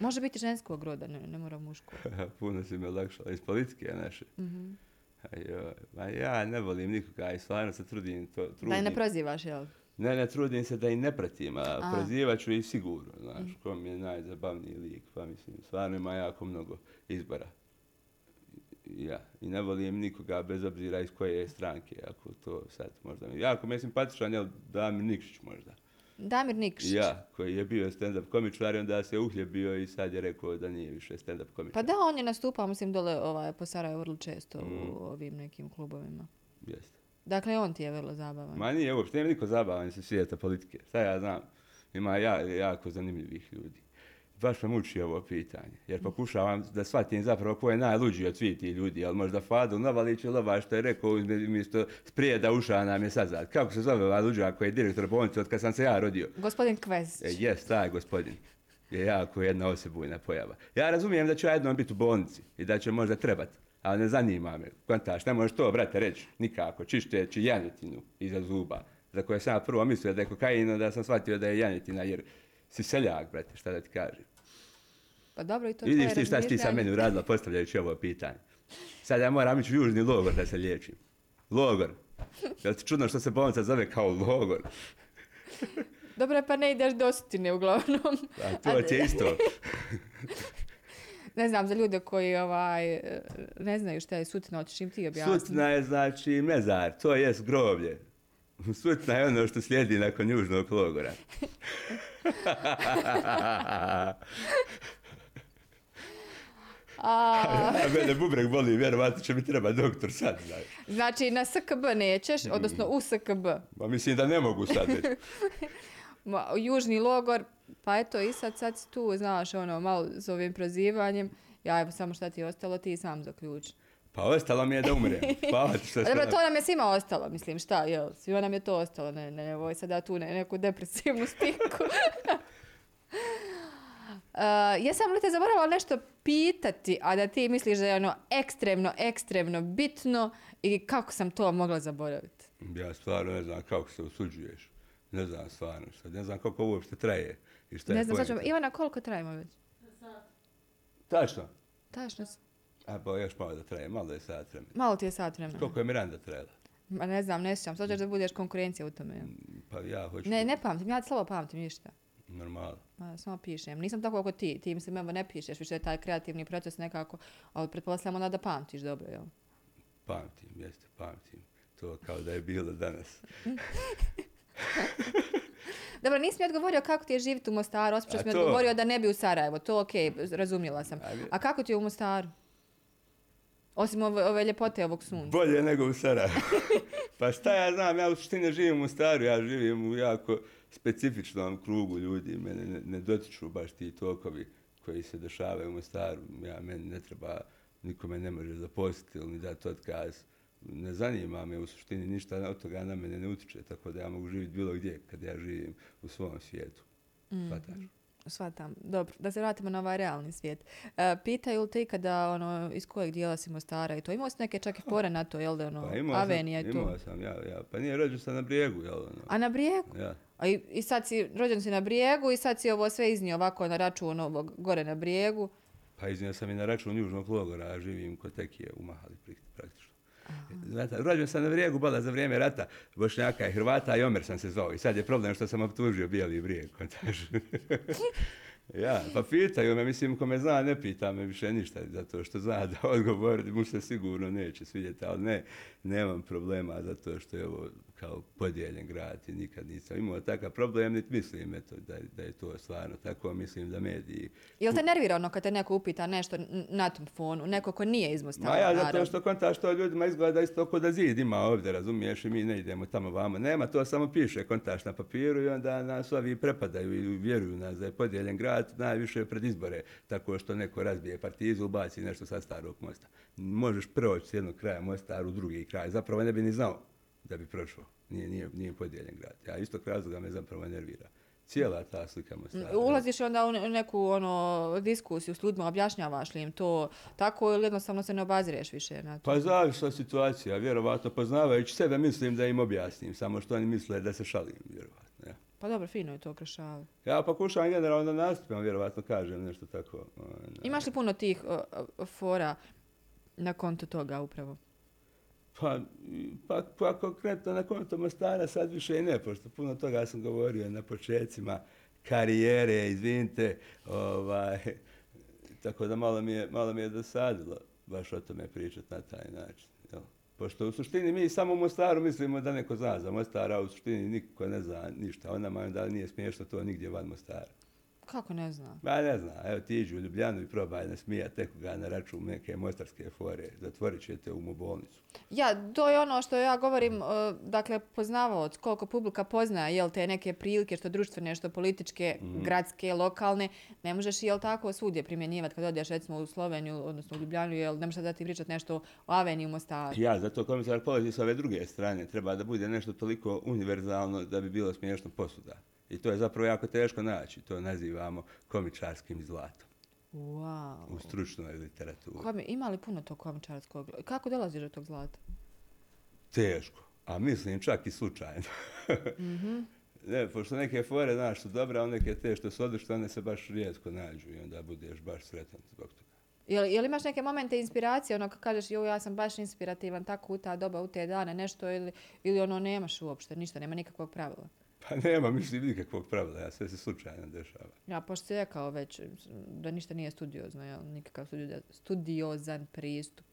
Može biti ženskog roda, ne, ne mora muško. Puno si me lakšala. Iz politike naše. Mm -hmm. Ajoj, ma ja ne volim nikoga i stvarno se trudim to. Trudim. Da ne prozivaš, jel? Ne, ne trudim se da i ne pratim, a, a. prozivat ću i sigurno, znaš, mm. ko mi je najzabavniji lik, pa mislim, stvarno ima jako mnogo izbora. Ja, i ne volim nikoga bez obzira iz koje je stranke, ako to sad možda mi... Jako mi je simpatičan, jel, Damir Nikšić možda. Damir Nikšić? Ja, koji je bio stand-up komičar, onda se uhljebio i sad je rekao da nije više stand-up komičar. Pa da, on je nastupao, mislim, dole ovaj, po Sarajevo vrlo često mm. u ovim nekim klubovima. Jeste. Dakle, on ti je vrlo zabavan. Ma nije uopšte, nema niko zabavan se svijeta politike. Sad ja znam, ima ja, jako zanimljivih ljudi. Baš me muči ovo pitanje, jer pokušavam da shvatim zapravo ko je najluđi od svih ti ljudi, ali možda Fadil Novalić ili ova što je rekao umjesto sprijeda uša nam je sazad. Kako se zove ovaj luđa koji je direktor bolnice od kad sam se ja rodio? Gospodin Kvesić. E, jes, taj gospodin je jako jedna osebujna pojava. Ja razumijem da ću ja jednom biti u bolnici i da će možda trebati ali ne zanima me. Kontaš, ne možeš to, brate, reći nikako, čišteći janjetinu iza zuba, za koje sam prvo mislio da je kokain, da sam shvatio da je janjetina, jer si seljak, brate, šta da ti kažem. Pa dobro, i to Vidiš ti šta si ti sa meni uradila postavljajući ovo pitanje. Sad ja moram ići u južni logor da se liječim. Logor. Je ti čudno što se bolnica zove kao logor? Dobro, pa ne ideš do sutine uglavnom. A to ti je isto. ne znam, za ljude koji ovaj, ne znaju šta je sutina, hoćeš im ti objasniti. Sutina je znači mezar, to je groblje. Sutina je ono što slijedi nakon južnog logora. A... A mene bubrek boli, vjerovatno će mi treba doktor sad. Znači, znači na SKB nećeš, odnosno u SKB. Ma mislim da ne mogu sad već. Južni logor, Pa eto, i sad, sad si tu, znaš, ono, malo s ovim prozivanjem. Ja, evo, samo šta ti je ostalo, ti sam zaključ. Pa ostalo mi je da umrem. Hvala ti što Dobro, to nam je svima ostalo, mislim, šta, jel? Svima nam je to ostalo, ne, ne, ne, voj sada tu ne, neku depresivnu spiku. Uh, jesam li te zaboravila nešto pitati, a da ti misliš da je ono ekstremno, ekstremno bitno i kako sam to mogla zaboraviti? Ja stvarno ne znam kako se usuđuješ. Ne znam stvarno što. Ne znam kako uopšte traje. I šta ne znam, znači, Ivana, koliko trajimo već? Sat. Tačno? Tačno. A pa još malo da traje, malo je sat vremena. Malo ti je sat vremena. Koliko je Miranda trajala? Ma ne znam, ne sjećam. Sad ćeš da budeš konkurencija u tome. Pa ja hoću... Ne, ne pamtim, ja slabo pamtim ništa. Normalno. Ma, samo pišem. Nisam tako kako ti. Ti mislim, evo ne pišeš, više je taj kreativni proces nekako, ali pretpostavljamo da pamtiš dobro, jel? Pamtim, jeste, pamtim. To kao da je bilo danas. Dobro, nisi mi odgovorio kako ti je živjeti u Mostaru, osim što si mi odgovorio da ne bi u Sarajevo. To okej, okay, razumjela sam. A kako ti je u Mostaru? Osim ove, ove ljepote ovog sunca. Bolje nego u Sarajevo. pa šta ja znam, ja u suštini živim u Mostaru, ja živim u jako specifičnom krugu ljudi. Mene ne, ne dotiču baš ti tokovi koji se dešavaju u Mostaru. Ja, meni ne treba, nikome ne može zaposliti ili ni dati otkaz ne zanima me u suštini ništa od toga na mene ne utiče, tako da ja mogu živjeti bilo gdje kad ja živim u svom svijetu. Mm. Svataš? Svatam. Dobro, da se vratimo na ovaj realni svijet. E, pitaju li te kada, ono, iz kojeg dijela si Mostara i to? Imao si neke čak i fore na to, jel da, ono, pa imao Avenija sam, i to? Imao sam, ja, ja. Pa nije rođen sam na brijegu, jel? Ono. A na brijegu? Ja. A i, i sad si, rođen si na brijegu i sad si ovo sve iznio ovako na račun ovog gore na brijegu? Pa iznio sam i na račun južnog logora, živim kod Tekije u Mahali praktično. Znate, rođen sam na vrijegu bala za vrijeme rata Bošnjaka i Hrvata i Omer sam se zvao. I sad je problem što sam optužio bijeli brijeg. Pa ja, pa pitaju me, mislim, ko me zna, ne pita me više ništa, zato što zna da odgovor mu se sigurno neće svidjeti, ali ne, nemam problema zato što je ovo kao podijeljen grad i nikad nisam imao takav problem, niti mislim eto, da, da je to stvarno tako, mislim da mediji... Jel te nervira ono kad te neko upita nešto na tom fonu, neko ko nije iz Mostara? Ma ja, zato naravno? što kontaš to ljudima izgleda isto oko da zid ima ovdje, razumiješ, i mi ne idemo tamo vamo. Nema, to samo piše kontaš na papiru i onda nas ovi prepadaju i vjeruju nas da je podijeljen grad najviše pred izbore, tako što neko razbije partizu, ubaci nešto sa starog mosta. Možeš proći s jednog kraja mosta u drugi kraj, zapravo ne bi ni znao da bi prošao. Nije, nije, nije podijeljen grad. Ja isto razloga me zapravo nervira. Cijela ta slika Mostara. Ulaziš onda u ne- neku ono, diskusiju s ljudima, objašnjavaš li im to tako ili jednostavno se ne obazireš više na to? Pa zavisla situacija, vjerovatno poznavajući sebe mislim da im objasnim, samo što oni misle da se šalim, vjerovatno. Ja, Pa dobro, fino je to okrašavati. ja pokušavam generalno da nastupim, vjerovatno kažem nešto tako. ono, Imaš li puno tih o, fora na konto toga upravo? Pa, pa, pa konkretno na konto Mostara sad više i ne, pošto puno toga sam govorio na početcima karijere, izvinite, ovaj, tako da malo mi je, malo mi je dosadilo baš o tome pričati na taj način. Jel? Pošto u suštini mi samo u Mostaru mislimo da neko zna za Mostara, a u suštini niko ne zna ništa. Ona ma da nije smiješno to nigdje van Mostara. Kako ne znam? Ba ne zna, evo ti iđi u Ljubljanu i probaj nasmijati nekoga na račun neke mostarske fore, zatvorit ćete u bolnicu. Ja, to je ono što ja govorim, o, dakle, poznavaoc, koliko publika poznaje, jel, te neke prilike, što društvene, što političke, gradske, lokalne, ne možeš, jel, tako svugdje primjenjivati kad odeš, recimo, u Sloveniju, odnosno u Ljubljanu, jel, ne možeš da ti pričati nešto o Aveniju Mostaru. Ja, zato komisar polazi sa ove druge strane. Treba da bude nešto toliko univerzalno da bi bilo smiješno posuda. I to je zapravo jako teško naći. To nazivamo komičarskim zlatom Wow. u stručnoj literaturi. Komi, ima li puno tog komičarskog? Kako dolaziš do tog zlata? Teško. A mislim čak i slučajno. Ne, pošto neke fore, znaš, su dobre, a neke te što su odlične, one se baš rijetko nađu i onda budeš baš sretan zbog toga. Jel, jel imaš neke momente inspiracije, ono kad kažeš, jo, ja sam baš inspirativan, tako u ta doba, u te dane, nešto, ili, ili ono nemaš uopšte, ništa, nema nikakvog pravila? Pa nema, mislim, nikakvog pravila, ja sve se slučajno dešava. Ja, pošto si rekao već da ništa nije studiozno, jel? nikakav studio- studiozan pristup.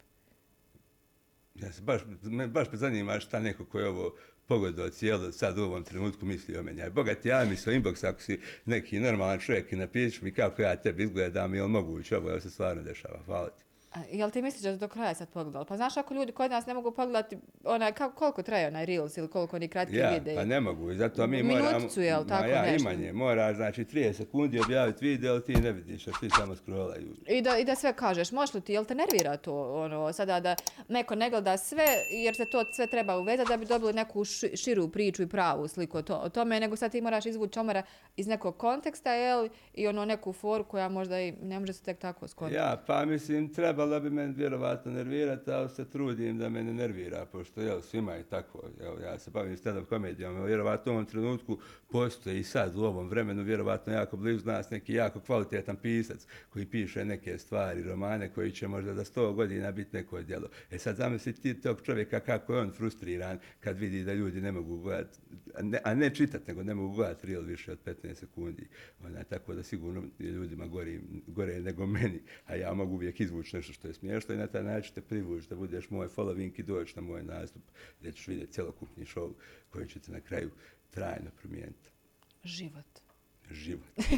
Ja se baš, me baš zanima šta neko ko je ovo pogodao cijelo sad u ovom trenutku misli o meni. Aj, Boga ti ja mi svoj inbox ako si neki normalan čovjek i napišeš mi kako ja tebi izgledam, je li moguće ovo, jel se stvarno dešava, hvala ti. A, jel ti misliš da do kraja sad pogledala? Pa znaš ako ljudi kod nas ne mogu pogledati onaj, kako, koliko traje onaj Reels ili koliko oni kratki Ja, videi? pa ne mogu, i zato mi Minuticu, moramo... jel, tako ja, nešto? imanje, mora, znači 30 sekundi objaviti video, ali ti ne vidiš, a svi samo scrollaju. I da, I da sve kažeš, možeš li ti, jel te nervira to, ono, sada da neko ne gleda sve, jer se to sve treba uvezati da bi dobili neku ši- širu priču i pravu sliku o, to, o tome, nego sad ti moraš izvući omara iz nekog konteksta, jel, i ono neku foru koja možda i ne može se tek tako skontati. Ja, pa mislim, trebala bi me vjerovatno nervirati, ali se trudim da me ne nervira, pošto jel, svima je tako. Evo, ja se bavim stand-up komedijom, vjerovatno u ovom trenutku postoje i sad u ovom vremenu, vjerovatno jako blizu nas neki jako kvalitetan pisac koji piše neke stvari, romane koji će možda za 100 godina biti neko djelo. E sad zamisli ti tog čovjeka kako je on frustriran kad vidi da ljudi ne mogu gledati, a ne, a ne čitati, nego ne mogu gledati reel više od 15 sekundi. Ona, tako da sigurno ljudima gori, gore nego meni, a ja mogu uvijek izvući nešto što je smiješno i na taj način te privući da budeš moj following i doći na moj nastup gdje ćeš vidjeti cjelokupni show koji će te na kraju trajno promijeniti Život. život.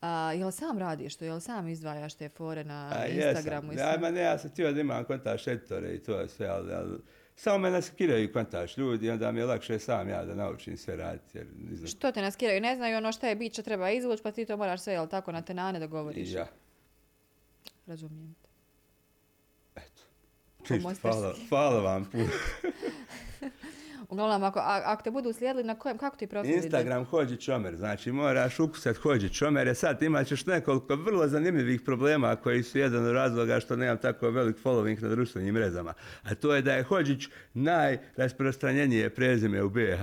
A, jel sam radiš to, jel sam izdvajaš te fore na A, Instagramu? i jesam. Ja, ma ne, ja sam htio da imam kontaš editore i to je sve, ali, ali samo me naskiraju kontaš ljudi, onda mi je lakše sam ja da naučim sve raditi. Jer, ne znam, Što te naskiraju? Ne znaju ono šta je bit, što treba izvući, pa ti to moraš sve, jel tako, na tenane da govoriš? ja, Razumijem te. eto. Mostarski. hvala, hvala vam puno. Uglavnom, ako, a, ako te budu slijedili, na kojem, kako ti profil ide? Instagram hođi čomer, znači moraš ukusat hođi čomer, jer sad imat ćeš nekoliko vrlo zanimljivih problema koji su jedan od razloga što nemam tako velik following na društvenim mrežama. A to je da je Hođić najrasprostranjenije prezime u BiH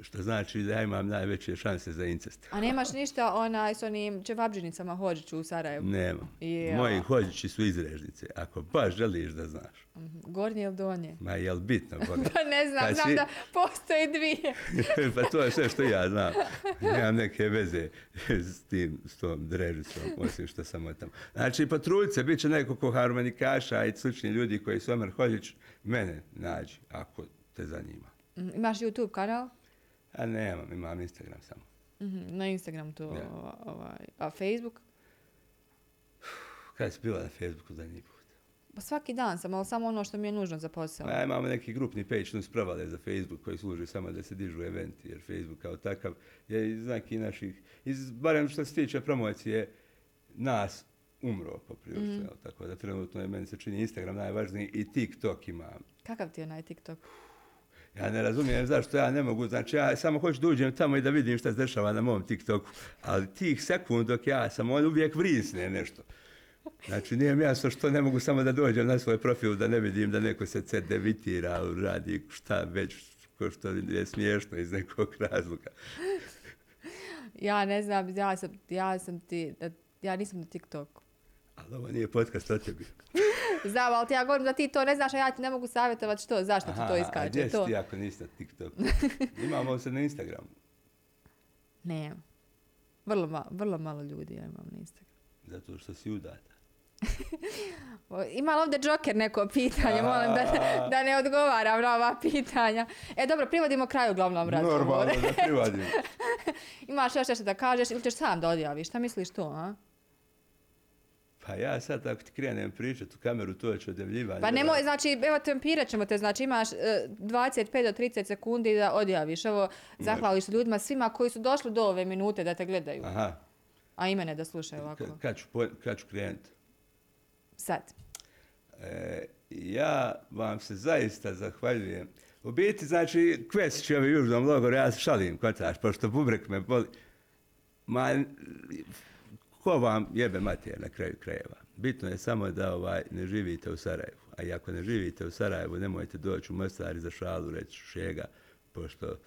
što znači da ja imam najveće šanse za incest. A nemaš ništa onaj s onim čevabđinicama Hođiću u Sarajevu? Nemam. Ja. Moji hođići su izrežnice, ako baš želiš da znaš. Mhm. Gornje ili donje? Ma jel bitno, Boga? Pa ne znam, Kad znam si- da postoje dvije. pa to je sve što ja znam. Nemam neke veze s tim, s tom drežicom, osim što sam tamo. Znači, patruljce, bit će nekoliko harmonikaša i slični ljudi koji su Omer Hođić, mene nađi, ako te zanima. Mhm. Imaš YouTube kanal? A nemam, imam Instagram samo. Mhm, Na Instagram to, Ja. ovaj, a Facebook? Kada si bila na Facebooku zadnji put? Pa svaki dan sam, ali samo ono što mi je nužno za posao. Ja imamo neki grupni page, no spravale za Facebook koji služi samo da se dižu eventi, jer Facebook kao takav je iz neki naših, iz, barem što se tiče promocije, nas umro poprilično, mm. tako da trenutno je meni se čini Instagram najvažniji i TikTok imam. Kakav ti je onaj TikTok? Ja ne razumijem zašto ja ne mogu, znači ja samo hoću da uđem tamo i da vidim šta se dešava na mom TikToku, ali tih sekund dok ja sam, on uvijek vrisne nešto. Znači nije mi jasno što ne mogu samo da dođem na svoj profil da ne vidim da neko se cedevitira, radi šta već, ko što je smiješno iz nekog razloga. Ja ne znam, ja sam, ja sam ti, ja nisam na TikToku. Ali ovo nije podcast o tebi. Znam, ali ti ja govorim da ti to ne znaš, a ja ti ne mogu savjetovati što, zašto ti to a iskače. gdje si To. ti ako nisi na TikToku? Imamo se na Instagramu, Ne. Vrlo, ma, vrlo malo ljudi ja imam na Instagramu. zato što si udata. Ima li ovdje Joker neko pitanje? Molim da, da ne odgovaram na ova pitanja. E dobro, privodimo kraju uglavnom razgovor. Normalno da privadim. Imaš još nešto da kažeš ili ćeš sam da odjaviš? Šta misliš to, a? Pa ja sad ako ti krenem pričat u kameru, to će odjavljivanje. Pa nemoj, znači, evo tempirat ćemo te, znači imaš e, 25 do 30 sekundi da odjaviš. Evo, zahvališ se ljudima svima koji su došli do ove minute da te gledaju. Aha, A i mene da slušaju ovako. Ka- kad ću, kad ću krenut? Sad. E, ja vam se zaista zahvaljujem. U biti, znači, Kvesić je u južnom logoru, ja se šalim, kotaš, pošto bubrek me boli. Ma, ko vam jebe mater na kraju krajeva? Bitno je samo da ovaj, ne živite u Sarajevu. A i ako ne živite u Sarajevu, nemojte doći u Mostar i za šalu reći šega, pošto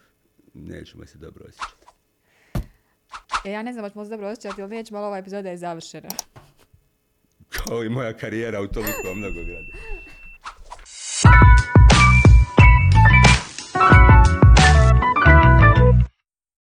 nećemo se dobro osjećati. E, ja ne znam, hoćemo se dobro osjećati ili nećemo, ali ova epizoda je završena. Kao i moja karijera u toliko mnogo grada.